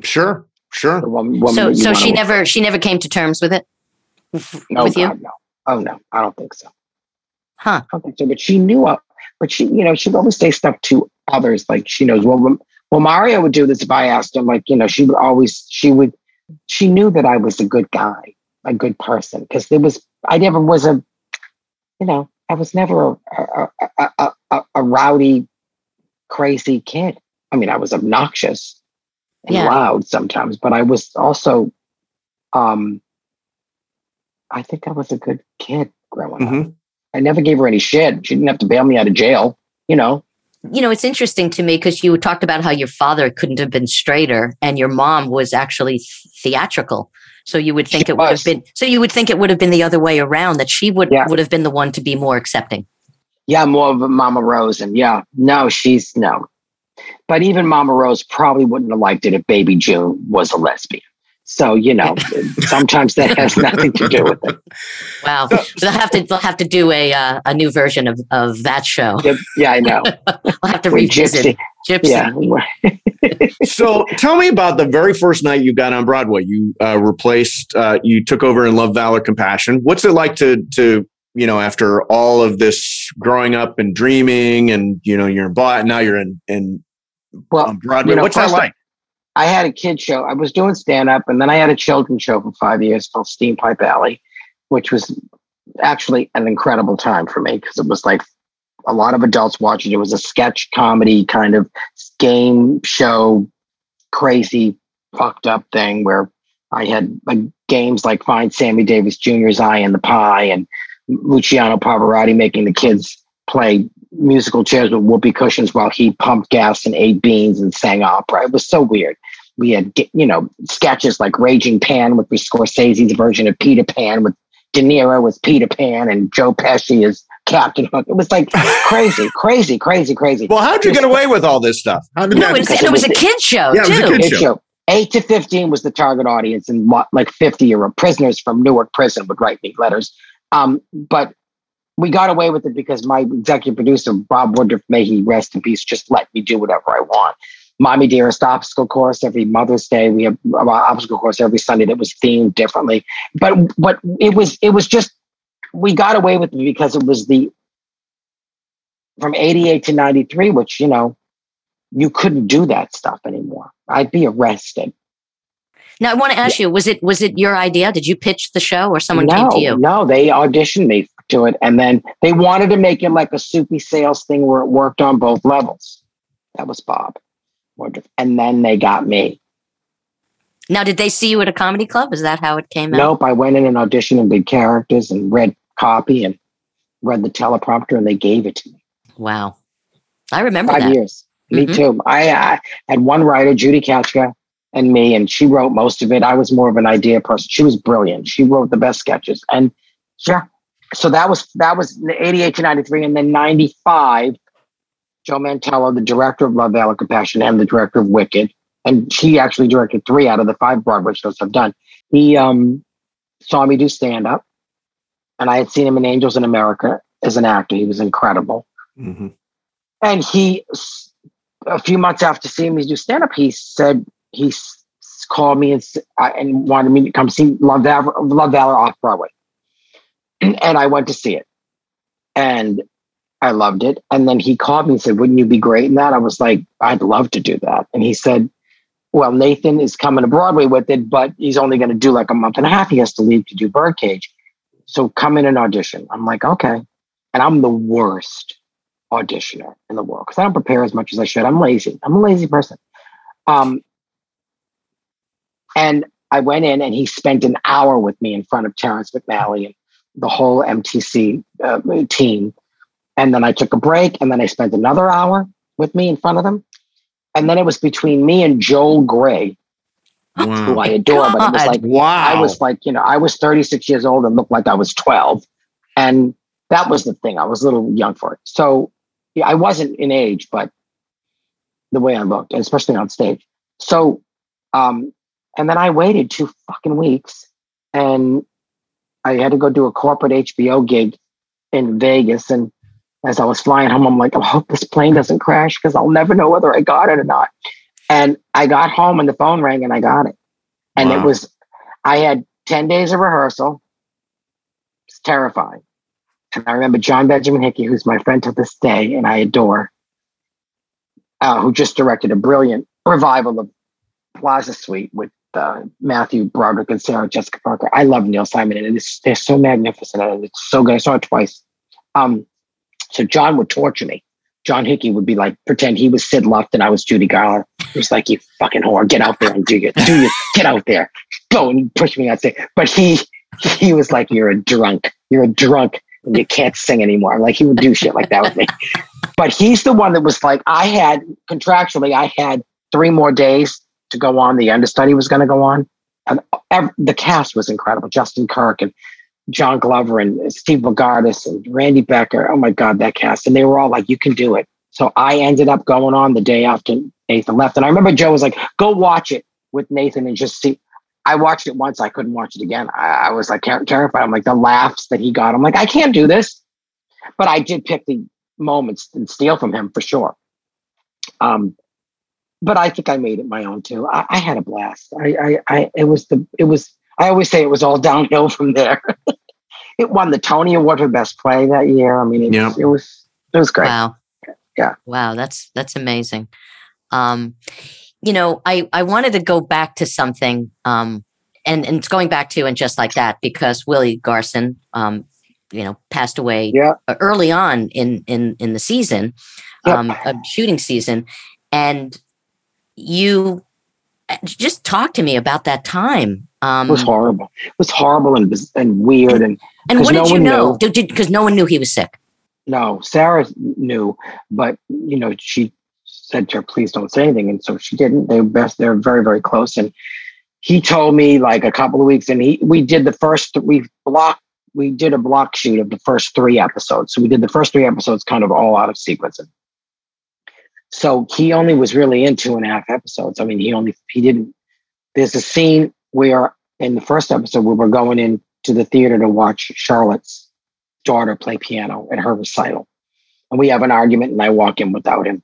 Sure. Sure. the woman, woman So so she work never she never came to terms with it with with. Oh, you, God, no. Oh no, I don't think so. huh? I don't think so. But she knew uh, but she, you know, she'd always say stuff to others like she knows well well Mario would do this if I asked him, like, you know, she would always she would she knew that I was a good guy, a good person. Because there was I never was a you know, I was never a a, a, a, a, a rowdy, crazy kid. I mean, I was obnoxious and Yeah. loud sometimes, but I was also um I think I was a good kid growing up. Mhm. I never gave her any shit. She didn't have to bail me out of jail, you know. You know, it's interesting to me because you talked about how your father couldn't have been straighter and your mom was actually theatrical. So you would think She it would have been. So you would think it would have been the other way around. That she would Yeah. would have been the one to be more accepting. Yeah, more of a Mama Rose. And yeah, no, she's no. But even Mama Rose probably wouldn't have liked it if Baby June was a lesbian. So, you know, sometimes that has nothing to do with it. Wow. they'll have to they'll have to do a uh, a new version of of that show. Yeah, Yeah, I know. We'll have to We revisit gypsy. Gypsy. Yeah. so tell me about the very first night you got on Broadway. You uh, replaced, uh, you took over in Love, Valor, Compassion. What's it like to to you know after all of this growing up and dreaming, and you know you're in Boston, now you're in in Well, on Broadway. you know, What's that like? I had a kid show. I was doing stand up and then I had a children's show for five years called Steampipe Alley, which was actually an incredible time for me because it was like a lot of adults watching. It was a sketch comedy kind of game show, crazy, fucked up thing where I had like games like Find Sammy Davis Jr.'s Eye in the Pie and Luciano Pavarotti making the kids play musical chairs with whoopee cushions while he pumped gas and ate beans and sang opera. It was so weird. We had, you know, sketches like Raging Pan, which was Scorsese's version of Peter Pan, with De Niro as Peter Pan and Joe Pesci as Captain Hook. It was like crazy, crazy, crazy, crazy. Well, how'd you get away with all this stuff? How did No, that? it's, and it was a kid show Yeah, it was a too. kid Kid show. show. Eight to 15 was the target audience, and what, like 50 year old prisoners from Newark prison would write me letters. Um, but we got away with it because my executive producer, Bob Woodruff, may he rest in peace, just let me do whatever I want. Mommy Dearest obstacle course every Mother's Day. We have our obstacle course every Sunday that was themed differently. But but it was it was just we got away with it because it was the from 88 to 93, which you know, you couldn't do that stuff anymore. I'd be arrested. Now I want to ask you: Was it was it your idea? Did you pitch the show, or someone no, came to you? No, they auditioned me to it, and then they wanted to make it like a soupy sales thing where it worked on both levels. That was Bob, and then they got me. Now, did they see you at a comedy club? Is that how it came out? Nope, I went in and auditioned and did characters and read copy and read the teleprompter, and they gave it to me. Wow, I remember Five that. years. Me Mhm. too. I, I had one writer, Judy Katchka, and me, and she wrote most of it. I was more of an idea person. She was brilliant. She wrote the best sketches. And yeah, so that was that was 88 to 93. And then 95, Joe Mantello, the director of Love, Valor, Compassion, and the director of Wicked, and he actually directed three out of the five Broadway shows I've done. He um, saw me do stand up, and I had seen him in Angels in America as an actor. He was incredible. Mhm. And he, a few months after seeing me do stand up, he said he called me and, uh, and wanted me to come see Love Valor, Love Valor off Broadway. And I went to see it, and I loved it. And then he called me and said, "Wouldn't you be great in that?" I was like, "I'd love to do that." And he said, "Well, Nathan is coming to Broadway with it, but he's only going to do like a month and a half. He has to leave to do Birdcage, so come in and audition." I'm like, "Okay," and I'm the worst auditioner in the world because I don't prepare as much as I should. I'm lazy. I'm a lazy person. Um, and I went in and he spent an hour with me in front of Terrence McNally and the whole MTC uh, team. And then I took a break and then I spent another hour with me in front of them. And then it was between me and Joel Grey, who I adore, but it was like wow. I was like, you know, I was 36 years old and looked like I was 12. And that was the thing. I was a little young for it. So yeah, I wasn't in age, but the way I looked, especially on stage. So, um, and then I waited two fucking weeks and I had to go do a corporate HBO gig in Vegas. And as I was flying home, I'm like, I hope this plane doesn't crash because I'll never know whether I got it or not. And I got home and the phone rang and I got it. And Wow. it was, I had 10 days of rehearsal. It's terrifying. And I remember John Benjamin Hickey, who's my friend to this day and I adore, uh, who just directed a brilliant revival of Plaza Suite with Matthew Broderick and Sarah Jessica Parker. I love Neil Simon and it's, they're so magnificent and it's so good. I saw it twice. Um, so John would torture me. John Hickey would be like, pretend he was Sid Luft and I was Judy Garland. He was like, you fucking whore, get out there and do your, do your, get out there, go and push me out there. But he, he was like, you're a drunk, you're a drunk and you can't sing anymore. Like he would do shit like that with me. But he's the one that was like, I had contractually, I had three more days to go on. The understudy was going to go on. and the cast was incredible. Justin Kirk and John Glover and Steve Bogardus and Randy Becker. Oh my God, that cast. And they were all like, you can do it. So I ended up going on the day after Nathan left. And I remember Joe was like, go watch it with Nathan and just see. I watched it once. I couldn't watch it again. I, I was like terrified. I'm like, the laughs that he got. I'm like, I can't do this. But I did pick the moments and steal from him for sure. Um, but I think I made it my own too. I, I had a blast. I, I, I, it was the, it was. I always say it was all downhill from there. it won the Tony Award for Best Play that year. I mean, it, Yeah. was, it was, it was great. Wow. Yeah. Wow, that's that's amazing. Um, you know, I I wanted to go back to something, um, and and it's going back to and just like that because Willie Garson, um, you know, passed away Yeah. early on in in in the season, Yep. um, shooting season, and you uh, just talk to me about that time. Um, It was horrible. It was horrible and and weird. And and what no did you know? Because no one knew he was sick. no, Sarah knew, but you know, she said to her, "Please don't say anything." And so she didn't. They were best. They're very very close. And he told me like a couple of weeks, and he we did the first we block we did a block shoot of the first three episodes. So we did the first three episodes kind of all out of sequence. So he only was really in two and a half episodes. I mean, he only he didn't. There's a scene where in the first episode we were going into the theater to watch Charlotte's daughter play piano at her recital, and we have an argument, and I walk in without him,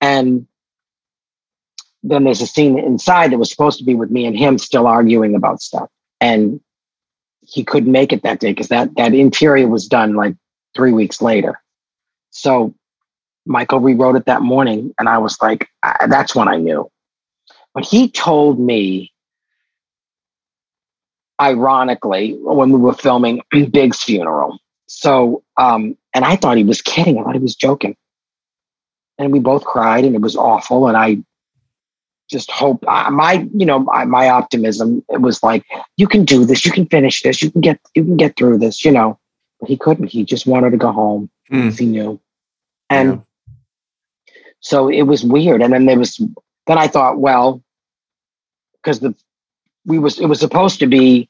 and then there's a scene inside that was supposed to be with me and him still arguing about stuff, and he couldn't make it that day because that that interior was done like three weeks later. So Michael rewrote it that morning, and I was like, I, that's when I knew. But he told me, ironically, when we were filming Big's funeral. So, um, and I thought he was kidding. I thought he was joking. And we both cried, and it was awful. And I just hope I- my, you know, my, my optimism. It was like, you can do this. You can finish this. You can get, you can get through this. You know, but he couldn't. He just wanted to go home. Because He knew, and Yeah. So it was weird. And then there was, then I thought, well, because the we was it was supposed to be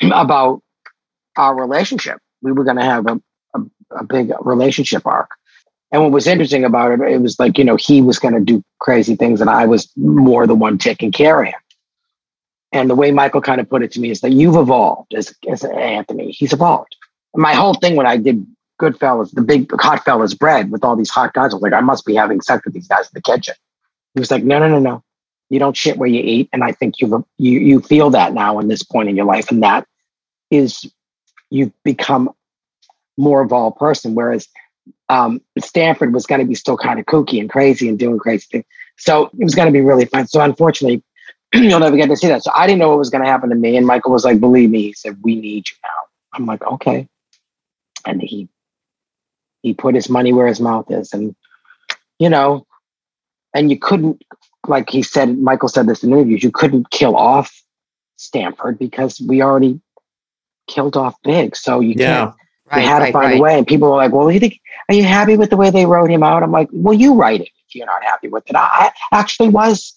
about our relationship. We were going to have a, a a big relationship arc. And what was interesting about it, it was like you know he was going to do crazy things, and I was more the one taking care of him. And the way Michael kind of put it to me is that you've evolved as as Anthony. He's evolved. My whole thing when I did Goodfellas, the big hot fellas bread with all these hot guys, I was like, I must be having sex with these guys in the kitchen. He was like, no, no, no, no. You don't shit where you eat. And I think you've you you feel that now in this point in your life. And that is you've become more of evolved person. Whereas um Stanford was going to be still kind of kooky and crazy and doing crazy things. So it was going to be really fun. So unfortunately, you'll never get to see that. So I didn't know what was going to happen to me. And Michael was like, believe me, he said, we need you now. I'm like, okay. And he he put his money where his mouth is. And you know, and you couldn't, like he said, Michael said this in interviews, you couldn't kill off Stanford because we already killed off Big. So you Yeah. can't you had to find a way. And people were like, well, you think, are you happy with the way they wrote him out? I'm like, well, you write it if you're not happy with it. I actually was.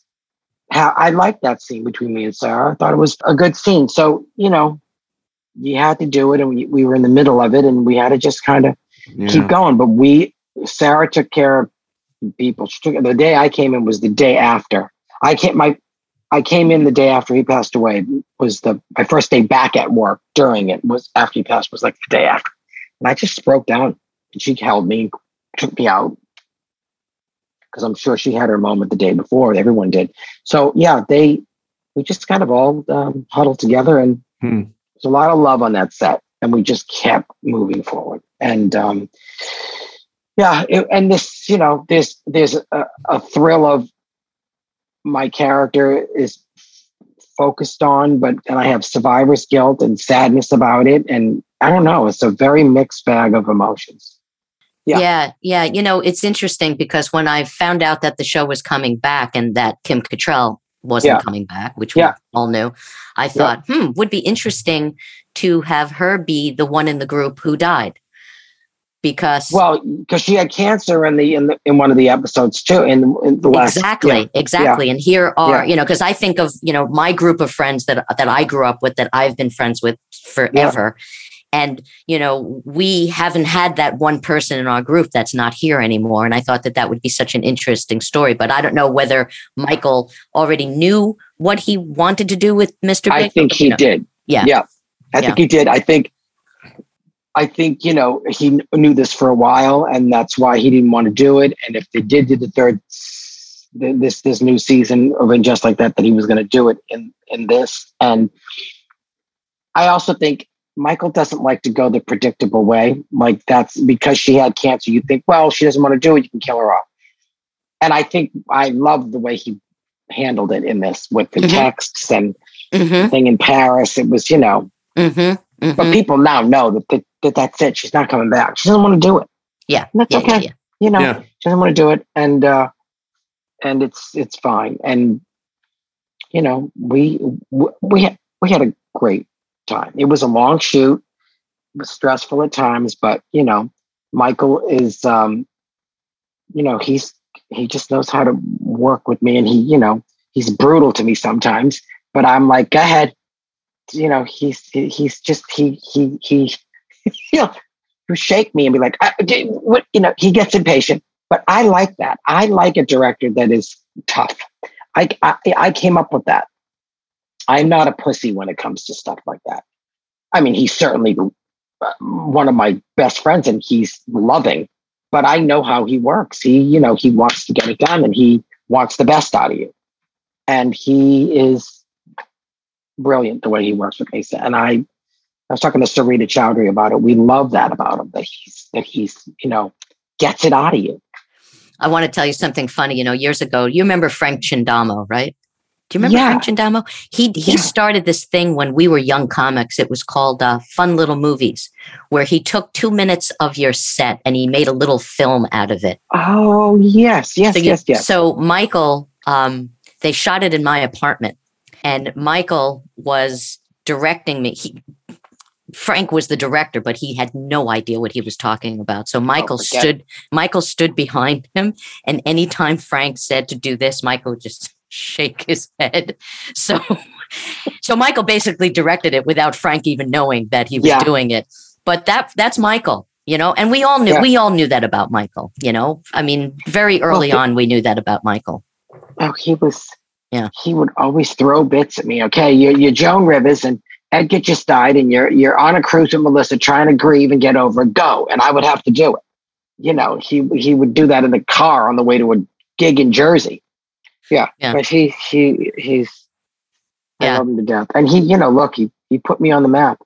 ha- I liked that scene between me and Sarah. I thought it was a good scene. So, you know, you had to do it and we, we were in the middle of it and we had to just kind of Yeah. keep going. But we, Sarah took care of people. She took, the day I came in was the day after. I came, my, I came in the day after he passed away. Was the my first day back at work during it was after he passed was like the day after, and I just broke down. And she held me, took me out because I'm sure she had her moment the day before. Everyone did. So yeah, they we just kind of all um, huddled together, and Hmm. there's a lot of love on that set, and we just kept moving forward. And um, yeah, it, and this, you know, there's there's a, a thrill of my character is focused on, but and I have survivor's guilt and sadness about it, and I don't know. It's a very mixed bag of emotions. Yeah. Yeah. yeah, You know, it's interesting because when I found out that the show was coming back and that Kim Cattrall wasn't Yeah. coming back, which Yeah. we all knew, I thought, hmm, would be interesting to have her be the one in the group who died. because Well, because she had cancer in the in the, in one of the episodes too. In, in the last exactly yeah. exactly and here are Yeah. you know because i think of you know my group of friends that that i grew up with that i've been friends with forever and you know we haven't had that one person in our group that's not here anymore and i thought that that would be such an interesting story but i don't know whether michael already knew what he wanted to do with mr big I think he know, did. Yeah. Yeah. I think he did. I think I think, you know, he knew this for a while and that's why he didn't want to do it. And if they did do the third this this new season of And Just Like That, that he was gonna do it in in this. And I also think Michael doesn't like to go the predictable way. Like that's because she had cancer. You think, well, she doesn't want to do it, you can kill her off. And I think I love the way he handled it in this with the Mhm. texts and mhm, thing in Paris. It was, you know, mhm, but mhm. people now know that, that, that that's it. She's not coming back. She doesn't want to do it. yeah And that's yeah, yeah, okay. yeah. You know, Yeah. she doesn't want to do it. And, uh, and it's, it's fine. And, you know, we, w- we, had, we had a great time. It was a long shoot. It was stressful at times, but you know, Michael is, um, you know, he's, he just knows how to work with me and he, you know, he's brutal to me sometimes, but I'm like, go ahead. You know, he's, he's just, he, he, he, know, he'll shake me and be like, "Uh, what, you know, he gets impatient, but I like that. I like a director that is tough. I, I, I came up with that. I'm not a pussy when it comes to stuff like that. I mean, he's certainly uh, one of my best friends and he's loving, but I know how he works. He, you know, he wants to get it done and he wants the best out of you. And he is brilliant the way he works with Asa. And I, I was talking to Sarita Choudhury about it. We love that about him, that he's, that he's, you know, gets it out of you. I want to tell you something funny. You know, years ago, you remember Frank Chindamo, right? Do you remember Yeah. Frank Chindamo? He he Yeah. started this thing when we were young comics. It was called uh, Fun Little Movies, where he took two minutes of your set and he made a little film out of it. Oh, yes, yes, So, you- yes, yes. so Michael, um, they shot it in my apartment, and Michael was directing me. He, Frank was the director, but he had no idea what he was talking about. So Michael it. stood. Michael stood behind him, and anytime Frank said to do this, Michael just shake his head. So, so Michael basically directed it without Frank even knowing that he was Yeah. doing it. But that that's Michael, you know, and we all knew Yeah. we all knew that about Michael. You know, I mean, very early on, we knew that about Michael. Oh, he was. Yeah. He would always throw bits at me. Okay, you're, you're Joan Rivers, and Edgar just died, and you're you're on a cruise with Melissa, trying to grieve and get over. Go, and I would have to do it. You know, he he would do that in the car on the way to a gig in Jersey. Yeah, Yeah. but he he he's. yeah. I love him to death, and he, you know, look, he he put me on the map.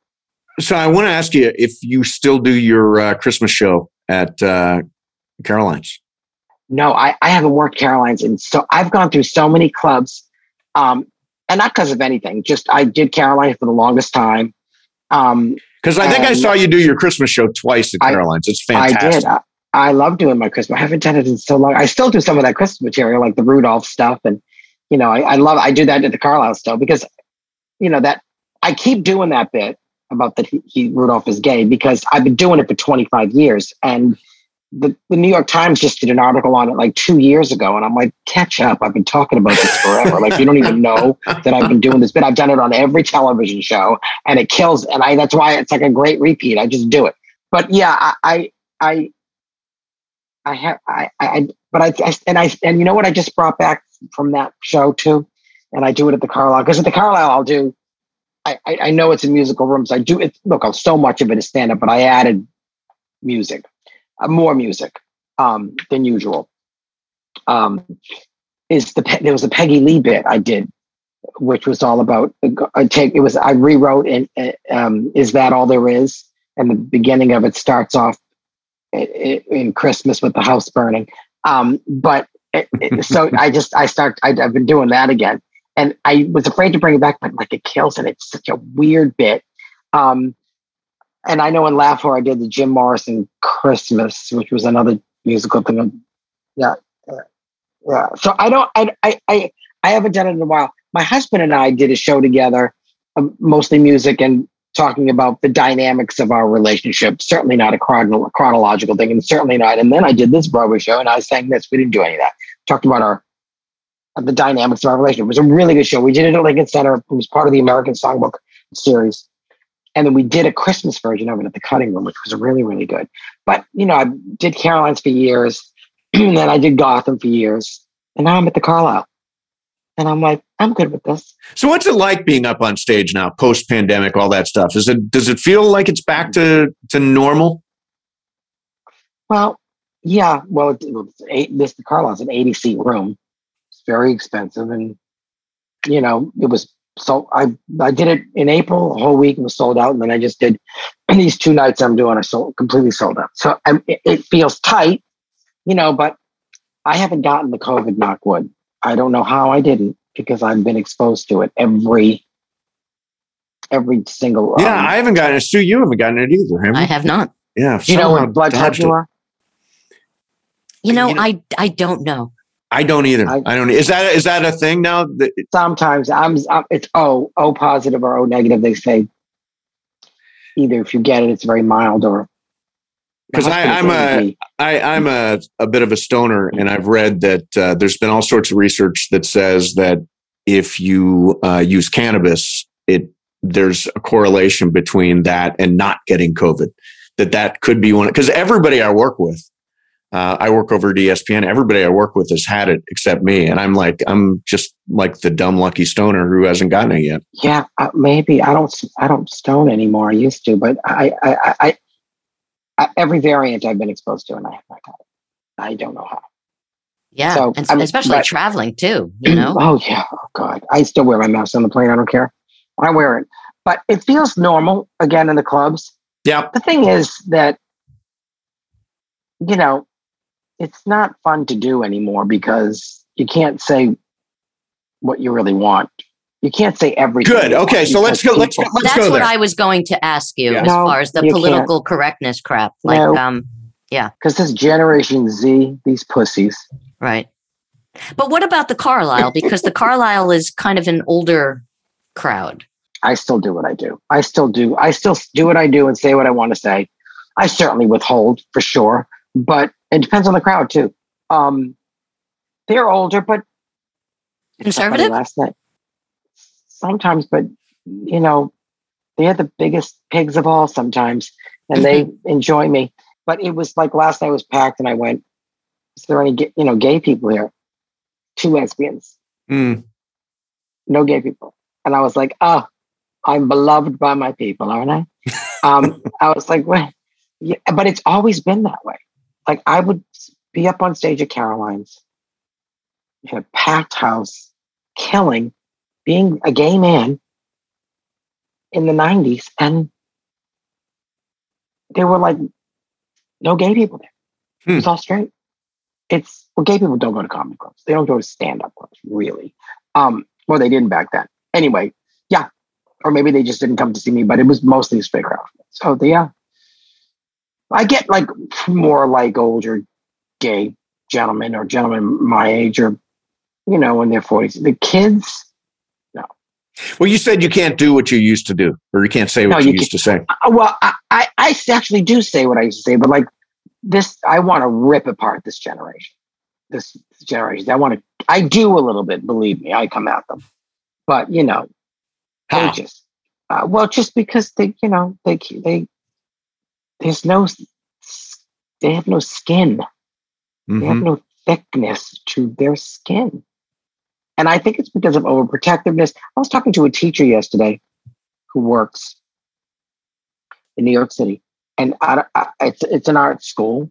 So I want to ask you if you still do your uh, Christmas show at uh, Caroline's. No, I, I haven't worked Caroline's and so I've gone through so many clubs. Um, and not because of anything, just I did Caroline for the longest time. Um, Because I think I saw you do your Christmas show twice at I- Caroline's. It's fantastic. I fantastic. did. I, love doing my Christmas. I haven't done it in so long. I still do some of that Christmas material, like the Rudolph stuff. And, you know, I, I love, I do that at the Carlyle still because, you know, that I keep doing that bit about that he, he Rudolph is gay because I've been doing it for 25 years. And the, the New York Times just did an article on it like two years ago. And I'm like, catch up. I've been talking about this forever. like, you don't even know that I've been doing this bit. I've done it on every television show and it kills. And I, that's why it's like a great repeat. I just do it. But yeah, I, I, I, I have, I, I, but I, I, and I, and you know what I just brought back from that show too? And I do it at the Carlyle because at the Carlyle, I'll do, I, I, know it's in musical rooms. I do it. Look, so much of it is stand up, but I added music, uh, more music um, than usual. Um, is the there was a Peggy Lee bit I did, which was all about I take it was I rewrote and uh, um, is that all there is? And the beginning of it starts off in Christmas with the house burning. Um, but it, it- so I just I start I, I've been doing that again, and I was afraid to bring it back, but like it kills and it's such a weird bit. Um, and I know in Laugh Whore I did the Jim Morrison Christmas, which was another musical thing. Yeah, yeah, yeah. So I don't I I I, I haven't done it in a while. My husband and I did a show together, um, mostly music, and talking about the dynamics of our relationship. Certainly not a chrono- chronological thing, and certainly not. And then I did this Broadway show, and I sang this. We didn't do any of that. Talked about our the dynamics of our relationship. It was a really good show. We did it at Lincoln Center. It was part of the American Songbook series. And then we did a Christmas version of it at the cutting room, which was really, really good. But, you know, I did Caroline's for years. and then I did Gotham for years. And now I'm at the Carlyle. And I'm like, I'm good with this. So what's it like being up on stage now, post pandemic, all that stuff? Is it does it feel like it's back to to normal? Well, yeah. Well, it, it's eight, the Carlyle's an 80 seat room. It's very expensive, and you know it was so I I did it in April, a whole week, and was sold out. And then I just did these two nights I'm doing are sold completely sold out. So I, it, it feels tight, you know. But I haven't gotten the COVID knockwood. I don't know how I didn't because I've been exposed to it every every single. Yeah, um, I haven't gotten it. Sue, you haven't gotten it either. Have you? I have not. yeah. You know somehow what blood type you it. are? You know, You know- I I don't know. I don't either. I- I, don't. Is that is that a thing now? That- sometimes I'm, I'm it's O O positive or O negative. They say either if you get it, it's very mild or 'Cause I- I'm a- I, I'm a, a bit of a stoner, and I've read that uh, there's been all sorts of research that says that if you uh, use cannabis, it there's a correlation between that and not getting COVID. That that could be one because everybody I work with, uh, I work over at ESPN. Everybody I work with has had it except me, and I'm like I'm just like the dumb lucky stoner who hasn't gotten it yet. yeah uh, maybe I don't I don't stone anymore. I used to, but I, I, I every variant I've been exposed to, and I have not got it. I don't know how. Yeah, So, and I mean, especially but- traveling too. You know, oh yeah. Oh god. I still wear my mask on the plane. I don't care. I wear it, but it feels normal again in the clubs. Yeah, the thing is that you know it's not fun to do anymore because you can't say what you really want you can't say everything Good. Okay, so let's go- let's go- let's that's what there. I was going to ask you Yeah. as No, far as the you can't. political correctness crap. Like, No. um, yeah. because this generation z these pussies right. But what about the Carlyle? Because the Carlyle is kind of an older crowd. i still do what i do i still do i still do what i do and say what i want to say i certainly withhold for sure but it depends on the crowd too um they're older but It's not funny, Conservative? last night sometimes but you know they're the biggest pigs of all sometimes and they enjoy me. But it was like last night was packed and i went is there any you know gay people here? Two lesbians. Mm. no gay people. And i was like oh i'm beloved by my people aren't i? Um i was like well yeah, but it's always been that way. Like i would be up on stage at caroline's in a packed house killing being a gay man in the 90s and there were like no gay people there. It was all straight. It's well gay people don't go to comedy clubs. They don't go to stand-up clubs really. Um well they didn't back then. Anyway yeah. Or maybe they just didn't come to see me but it was mostly a straight crowd. So yeah. I get like more like older gay gentlemen or gentlemen my age or you know in their 40s the kids Well, you said you can't do what you used to do, or you can't say what No, you you used to say. Uh, well, I, I, I actually do say what I used to say, but like this, I want to rip apart this generation. This generation, I want to. I do a little bit. Believe me, I come at them, but you know, they How? just uh, well, just because they, you know, they they there's no, they have no skin. They have Mhm. no thickness to their skin. And I think it's because of overprotectiveness. I was talking to a teacher yesterday who works in New York City, and I, I, it's it's an art school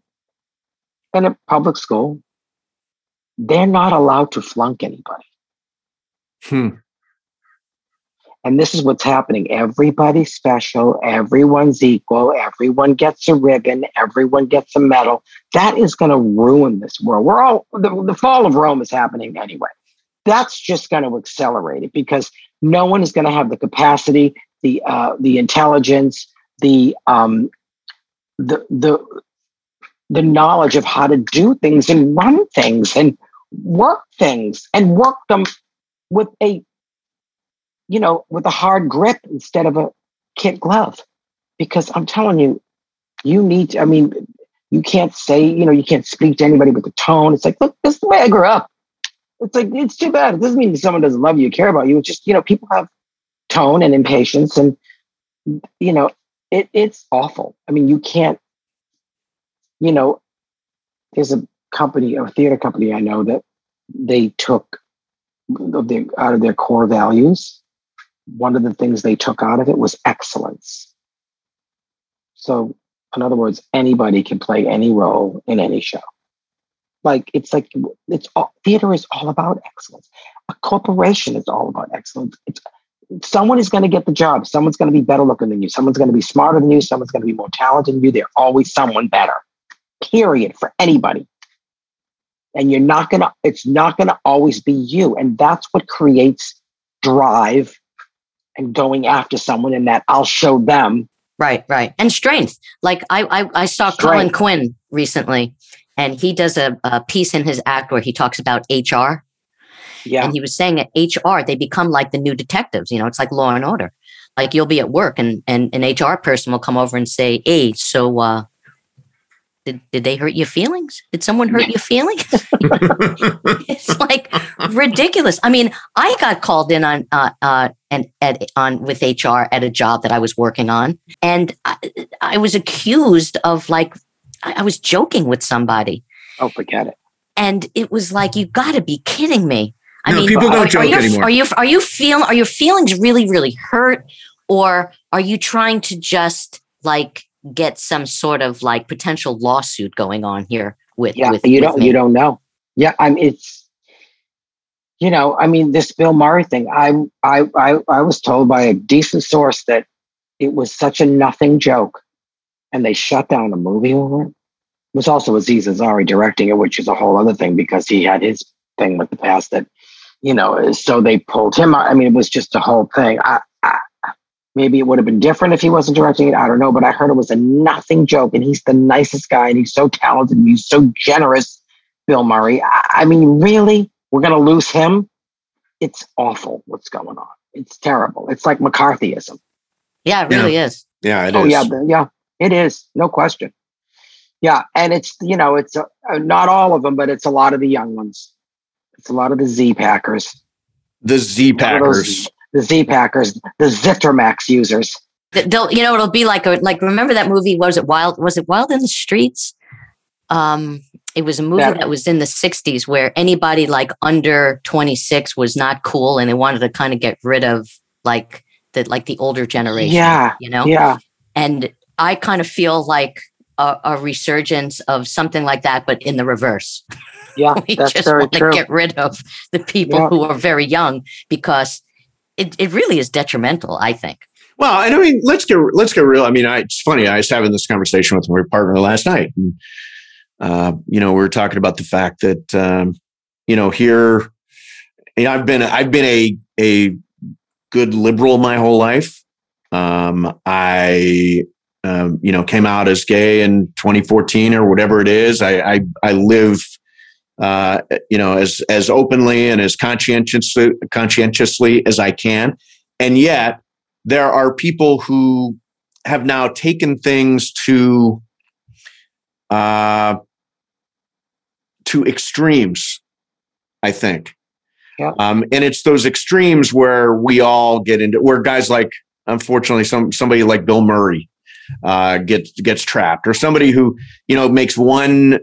and a public school. They're not allowed to flunk anybody, Hmm. and this is what's happening. Everybody's special. Everyone's equal. Everyone gets a ribbon. Everyone gets a medal. That is going to ruin this world. We're all the, the fall of Rome is happening anyway. That's just going to accelerate it because no one is going to have the capacity, the uh, the intelligence, the um, the the the knowledge of how to do things and run things and work things and work them with a you know with a hard grip instead of a kid glove because I'm telling you, you need. to, I mean, you can't say you know you can't speak to anybody with the tone. It's like look, this is the way I grew up. It's like it's too bad. It doesn't mean someone doesn't love you, care about you. It's just you know people have tone and impatience, and you know it, it's awful. I mean, you can't. You know, there's a company, a theater company I know that they took the, out of their core values. One of the things they took out of it was excellence. So, in other words, anybody can play any role in any show. Like it's like it's all, theater is all about excellence. A corporation is all about excellence. It's someone is going to get the job. Someone's going to be better looking than you. Someone's going to be smarter than you. Someone's going to be more talented than you. There's always someone better. Period for anybody. And you're not going to. It's not going to always be you. And that's what creates drive and going after someone. And that I'll show them. Right, right, and strength. Like I, I, I saw Strength. Colin Quinn recently, and he does a, a piece in his act where he talks about HR. Yeah. And he was saying at HR, they become like the new detectives. You know, it's like law and order. Like you'll be at work and, and an HR person will come over and say, Hey, so uh, did, did they hurt your feelings? Did someone hurt your feelings? it's like ridiculous. I mean, I got called in on uh, uh, and at, on with HR at a job that I was working on, and I, I was accused of like I, I was joking with somebody, oh, forget it. and it was like you got to be kidding me. I No, mean, people don't are, joke are you, anymore. Are you are you feel are your feelings really really hurt, or are you trying to just like get some sort of like potential lawsuit going on here with Yeah, with you with don't me? you don't know. Yeah, I'm it's you know, I mean this Bill Murray thing, I I I I was told by a decent source that it was such a nothing joke and they shut down a movie over it. It was also Aziz Ansari directing it, which is a whole other thing because he had his thing with the past that, you know, so they pulled him out. I mean, it was just a whole thing. I, I, maybe it would have been different if he wasn't directing it. I don't know, but I heard it was a nothing joke, and he's the nicest guy, and he's so talented, and he's so generous. Bill Murray. I, I mean, really, we're going to lose him? It's awful. What's going on? It's terrible. It's like McCarthyism. Yeah, it really is. yeah, it oh is. yeah, yeah, it is. No question. Yeah, and it's you know it's uh, uh, not all of them, but it's a lot of the young ones. It's a lot of the Z Packers, The Z A lot of those- Packers. the Z Packers, the Zithromax users. They'll, you know, it'll be like a like. Remember that movie? Was it Wild? Was it Wild in the Streets? Um, it was a movie That- that was in the '60s where anybody like under 26 was not cool, and they wanted to kind of get rid of like the like the older generation. Yeah, you know. yeah, And I kind of feel like a, a resurgence of something like that, but in the reverse. yeah. we That's just very want to get rid of the people Yeah. who are very young because it, it really is detrimental. I think. Well, and I mean, let's get let's get real. I mean, I, it's funny. I was having this conversation with my partner last night, and uh, you know, we were talking about the fact that um, you know here, you know, I've been I've been a a good liberal my whole life. Um, I um, you know came out as gay in 2014 or whatever it is. I I, I live. Uh, you know, as as openly and as conscientiously conscientiously as I can, and yet there are people who have now taken things to uh, to extremes. I think, Yeah. um, and it's those extremes where we all get into where guys like, unfortunately, some somebody like Bill Murray uh, gets gets trapped, or somebody who you know makes one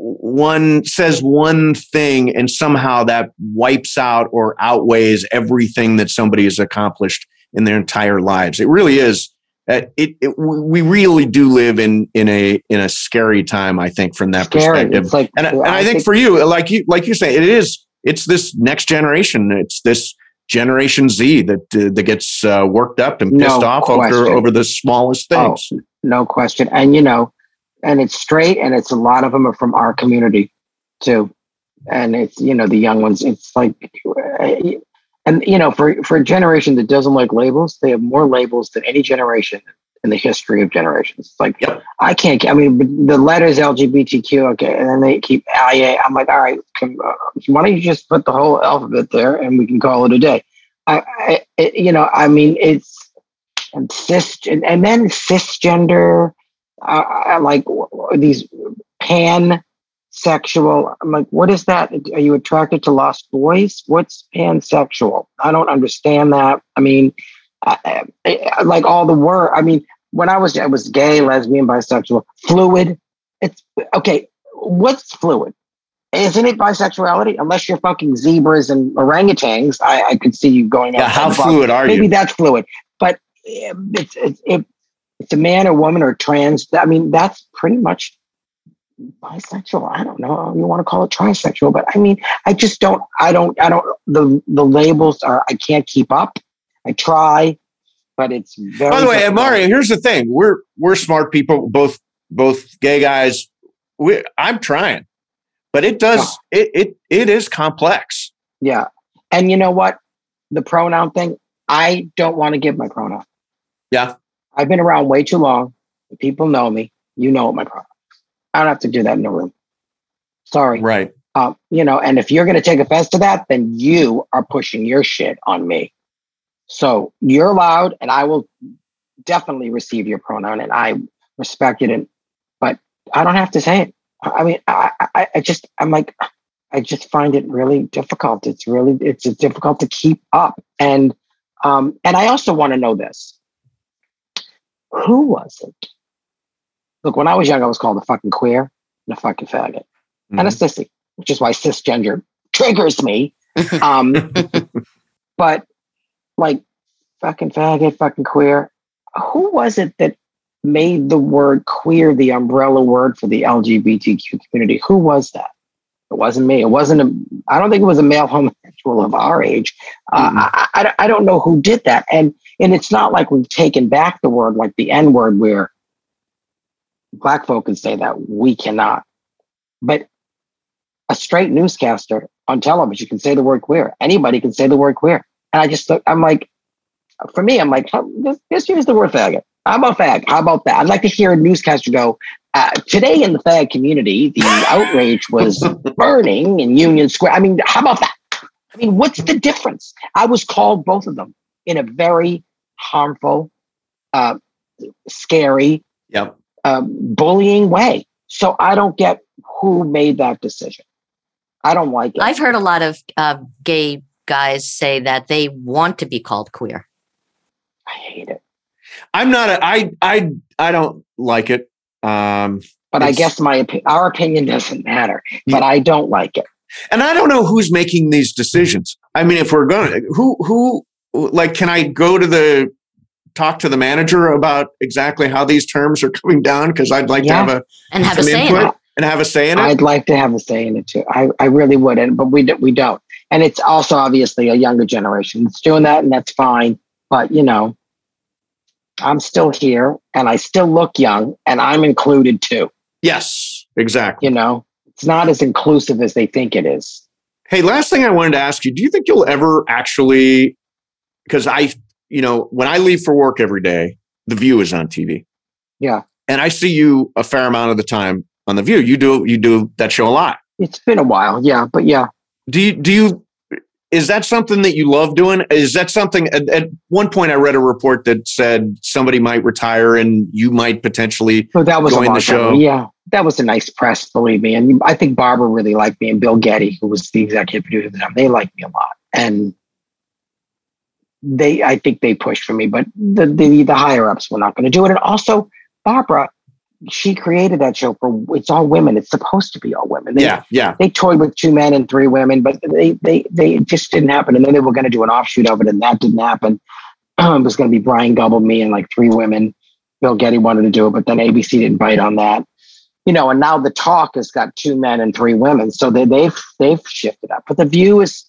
one says one thing and somehow that wipes out or outweighs everything that somebody has accomplished in their entire lives. It really is. uh, It, it we really do live in in a in a scary time. I think from that Scary. perspective, like, and, I- and I, think, for you, like you like you say, it is. It's this next generation. It's this Generation Z that uh, that gets uh, worked up and pissed No off over question. over the smallest Oh, things. no question. And you know, and it's straight, and it's a lot of them are from our community too. And it's you know the young ones. It's like, uh, and you know, for for a generation that doesn't like labels, they have more labels than any generation in the history of generations. It's like Yep. I can't. I mean, the letters LGBTQ, okay, and then they keep IA. I'm like, all right, can, uh, why don't you just put the whole alphabet there, and we can call it a day. I, I it, you know, I mean, it's and cis and, and then cisgender, uh, uh, like these pan sexual. I'm like, what is that? Are you attracted to lost boys? What's pansexual? I don't understand that. I mean, I, I, like all the word. I mean, when I was I was gay, lesbian, bisexual, fluid. It's okay. What's fluid? Isn't it bisexuality? Unless you're fucking zebras and orangutans, I, I could see you going. Yeah, how fluid are Maybe you? Maybe that's fluid, but um, it's it's it, it's a man or woman or trans. I mean, that's pretty much bisexual. I don't know. You want to call it trisexual, but I mean, I just don't. I don't. I don't. The the labels are. I can't keep up. I try, but it's very. By the way. Mario, here's the thing: we're we're smart people, both both gay guys. We, I'm trying, but it does it it it is complex. Yeah, and you know what? The pronoun thing. I don't want to give my pronoun. Yeah, I've been around way too long. People know me. You know what my pronoun. I don't have to do that in a room. Sorry. right. Um, you know, and if you're going to take offense to that, then you are pushing your shit on me. So you're allowed, and I will definitely receive your pronoun, and I respect it. And but I don't have to say it. I mean, I, I, I just, I'm like, I just find it really difficult. It's really, it's difficult to keep up. And, um, and I also want to know this: Who was it? Look, when I was young, I was called a fucking queer and a fucking faggot Mhm. and a sissy, which is why cisgender triggers me. Um, but like fucking faggot, fucking queer. Who was it that made the word queer the umbrella word for the LGBTQ community? Who was that? It wasn't me. It wasn't a. I don't think it was a male homosexual of our age. Uh, Mhm. I, I, I don't know who did that, and and it's not like we've taken back the word like the N word, where black folk can say that we cannot. But a straight newscaster on television can say the word queer. Anybody can say the word queer. And I just, I'm like, for me, I'm like, this, just, just use the word faggot. How about fag? How about that? I'd like to hear a newscaster go, uh, today in the fag community, the outrage was burning in Union Square. I mean, how about that? I mean, what's the difference? I was called both of them in a very harmful, uh, scary, Yep. um, bullying way. So I don't get who made that decision. I don't like it. I've heard a lot of uh, gay guys say that they want to be called queer. I hate it. I'm not a. I I I don't like it. Um, But I guess my opi- our opinion doesn't matter. But I don't like it. and I don't know who's making these decisions. I mean, if we're going, who who like, can I go to the talk to the manager about exactly how these terms are coming down? Because I'd like Yeah. to have a And have a some say in input it. and have a say in it. I'd like to have a say in it too. I, I really wouldn't, but we we don't. And it's also obviously a younger generation that's doing that, and that's fine. But you know, I'm still here, and I still look young, and I'm included too. yes, exactly. You know, it's not as inclusive as they think it is. Hey, last thing I wanted to ask you: Do you think you'll ever actually? Because I, you know, when I leave for work every day, The View is on TV. Yeah. and I see you a fair amount of the time on The View. You do you do that show a lot. It's been a while, yeah, but yeah, Do you do you? Is that something that you love doing? Is that something? At, at one point, I read a report that said somebody might retire and you might potentially. so that was Join the show. time. Yeah, that was a nice press, believe me. And I think Barbara really liked me, and Bill Geddie, who was the executive producer at the time, they liked me a lot. And they, I think they pushed for me, but the the, the higher ups were not going to do it. And also, Barbara, she created that show for it's all women. It's supposed to be all women. They, Yeah, yeah. they toyed with two men and three women, but they they they just didn't happen. And then they were going to do an offshoot of it, and that didn't happen. it was going to be Bryant Gumbel, me, and like three women. Bill Geddie wanted to do it, but then ABC didn't bite on that. You know, and now the talk has got two men and three women, so they, they've they've shifted up. But the View is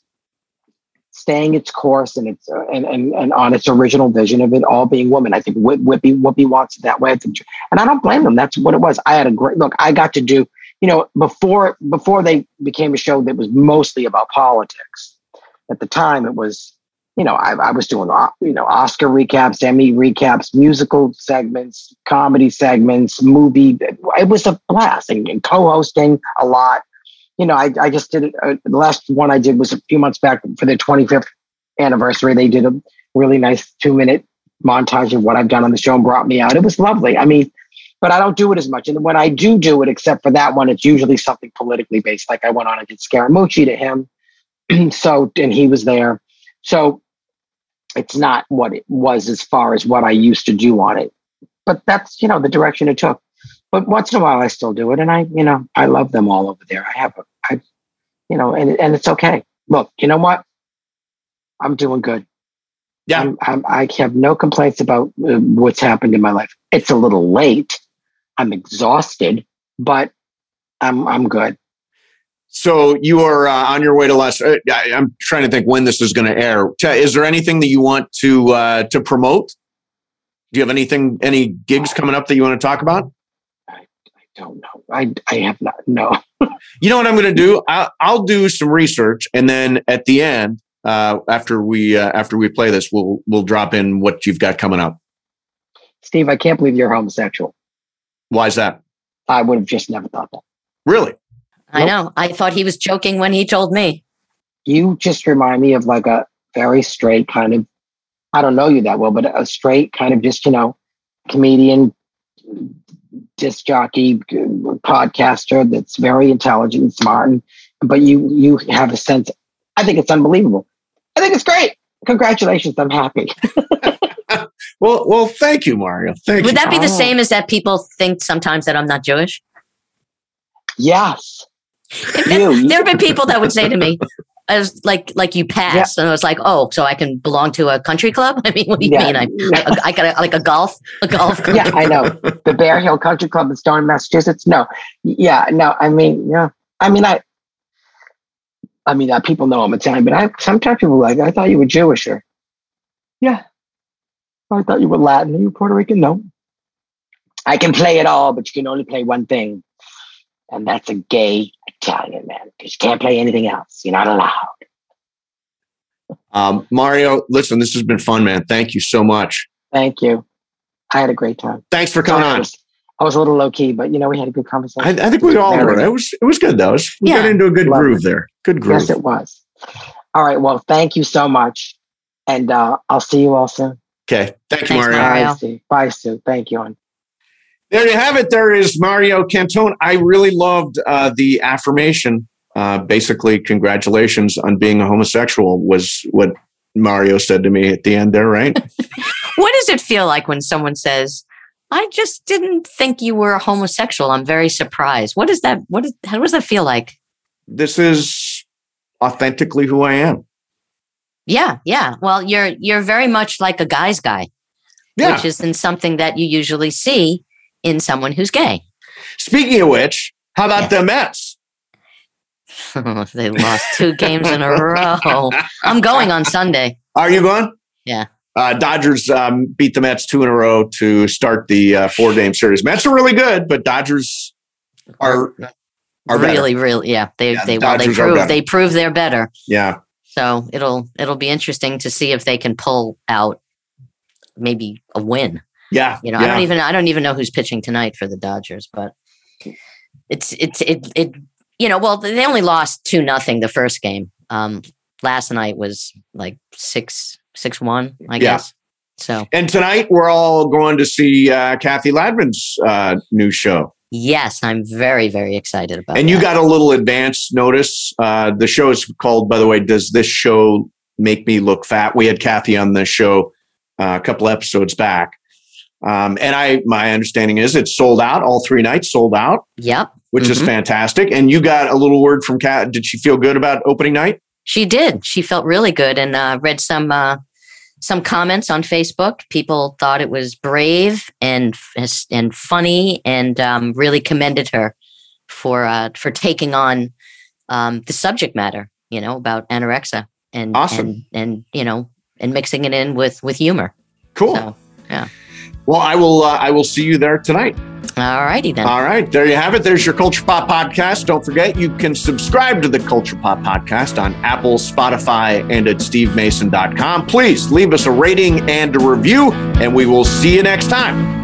staying its course and it's uh, and, and and on its original vision of it all being women. I think Whippy Whoopi wants it that way. I think, and I don't blame them. That's what it was. I had a great look. I got to do you know, before before they became a show that was mostly about politics, at the time it was, you know, I, I was doing uh, you know Oscar recaps, Emmy recaps, musical segments, comedy segments, movie. It was a blast and, and co-hosting a lot. You know, I, I just did. Uh, the last one I did was a few months back for their 25th anniversary. They did a really nice two minute montage of what I've done on the show and brought me out. It was lovely. I mean, but I don't do it as much. And when I do do it, except for that one, it's usually something politically based. Like I went on and did Scaramucci to him. so, and he was there. So it's not what it was as far as what I used to do on it. But that's, you know, the direction it took. But once in a while I still do it. And I, you know, I love them all over there. I have, a, I, you know, and, and it's okay. Look, you know what? I'm doing good. Yeah. I'm, I'm, I have no complaints about uh, what's happened in my life. It's a little late. I'm exhausted, but I'm I'm good. So you are uh, on your way to Las. Uh, I, I'm trying to think when this is going to air. Is there anything that you want to uh, to promote? Do you have anything, any gigs coming up that you want to talk about? I, I don't know. I I have not. No. You know what I'm going to do? I'll, I'll do some research, and then at the end, uh, after we uh, after we play this, we'll we'll drop in what you've got coming up. Steve, I can't believe you're homosexual. Why is that? I would have just never thought that. Really? I know. I thought he was joking when he told me. You just remind me of like a very straight kind of, I don't know you that well, but a straight kind of just, you know, comedian, disc jockey, podcaster that's very intelligent and smart. And, but you, you have a sense, I think it's unbelievable. I think it's great. Congratulations. I'm happy. Well, well, thank you, Mario. Thank Would you. that be the Oh. same as that people think sometimes that I'm not Jewish? yes. You, There have been people that would say to me, I was like, like you passed, and I was like, oh, so I can belong to a country club? I mean, what do you Yeah. mean? I, I, I got a, like a golf, a golf. Club? yeah, I know. The Bear Hill Country Club in Stone, Massachusetts. No, yeah, no. I mean, yeah. I mean, I. I mean, uh, people know I'm Italian, but I sometimes people are like, I thought you were Jewish, or yeah, I thought you were Latin. Are you Puerto Rican? No. I can play it all, but you can only play one thing, and that's a gay Italian man because you can't play anything else. You're not allowed. Um, Mario, listen, this has been fun, man. Thank you so much. Thank you. I had a great time. Thanks for coming on. I was a little low key, but you know, we had a good conversation. I, I think we all Very did. It was it was good though. It was- we got into a good Love groove there. Good groove. Yes, it was. All right. Well, thank you so much. And uh, I'll see you all soon. Okay. Thank you, Thanks, Mario. Mario. Bye, Steve. Bye, Sue. Thank you. And There you have it. There is Mario Cantone. I really loved uh, the affirmation. Uh, basically, congratulations on being a homosexual was what Mario said to me at the end there, right? What does it feel like when someone says, I just didn't think you were a homosexual. I'm very surprised. What is that? What is, how does that feel like? this is authentically who I am. Yeah, yeah. Well, you're you're very much like a guy's guy, Yeah. which isn't something that you usually see in someone who's gay. Speaking of which, how about Yeah. the Mets? they lost two games in a row. I'm going on Sunday. Are you going? Yeah. Uh, Dodgers um, beat the Mets two in a row to start the uh, four game series. Mets are really good, but Dodgers are are better. really, really, yeah. They Yeah, they the well they Dodgers prove they prove they're better. Yeah. So it'll it'll be interesting to see if they can pull out maybe a win. Yeah. You know, I don't even I don't even know who's pitching tonight for the Dodgers, but it's it's it it you know, well they only lost two nothing the first game. Um last night was like six six one, I Yeah. guess. So And tonight we're all going to see uh, Cathy Ladman's uh, new show. yes, I'm very, very excited about And you that. got a little advance notice. Uh, the show is called, by the way, Does This Show Make Me Look Fat? We had Cathy on the show uh, a couple episodes back. Um, and I, my understanding is it's sold out. All three nights sold out, Yep. which is Mhm. fantastic. And you got a little word from Kat. Did she feel good about opening night? She did. She felt really good and uh, read some uh, some comments on Facebook. People thought it was brave and and funny, and um, really commended her for uh, for taking on um, the subject matter. You know about anorexia and Awesome. and, and you know and mixing it in with with humor. Cool. So, Well, I will. Uh, I will see you there tonight. all righty then. All right, there you have it. There's your Culture Pop podcast. Don't forget, you can subscribe to the Culture Pop podcast on Apple, Spotify, and at stevemason.com. Please leave us a rating and a review, and we will see you next time.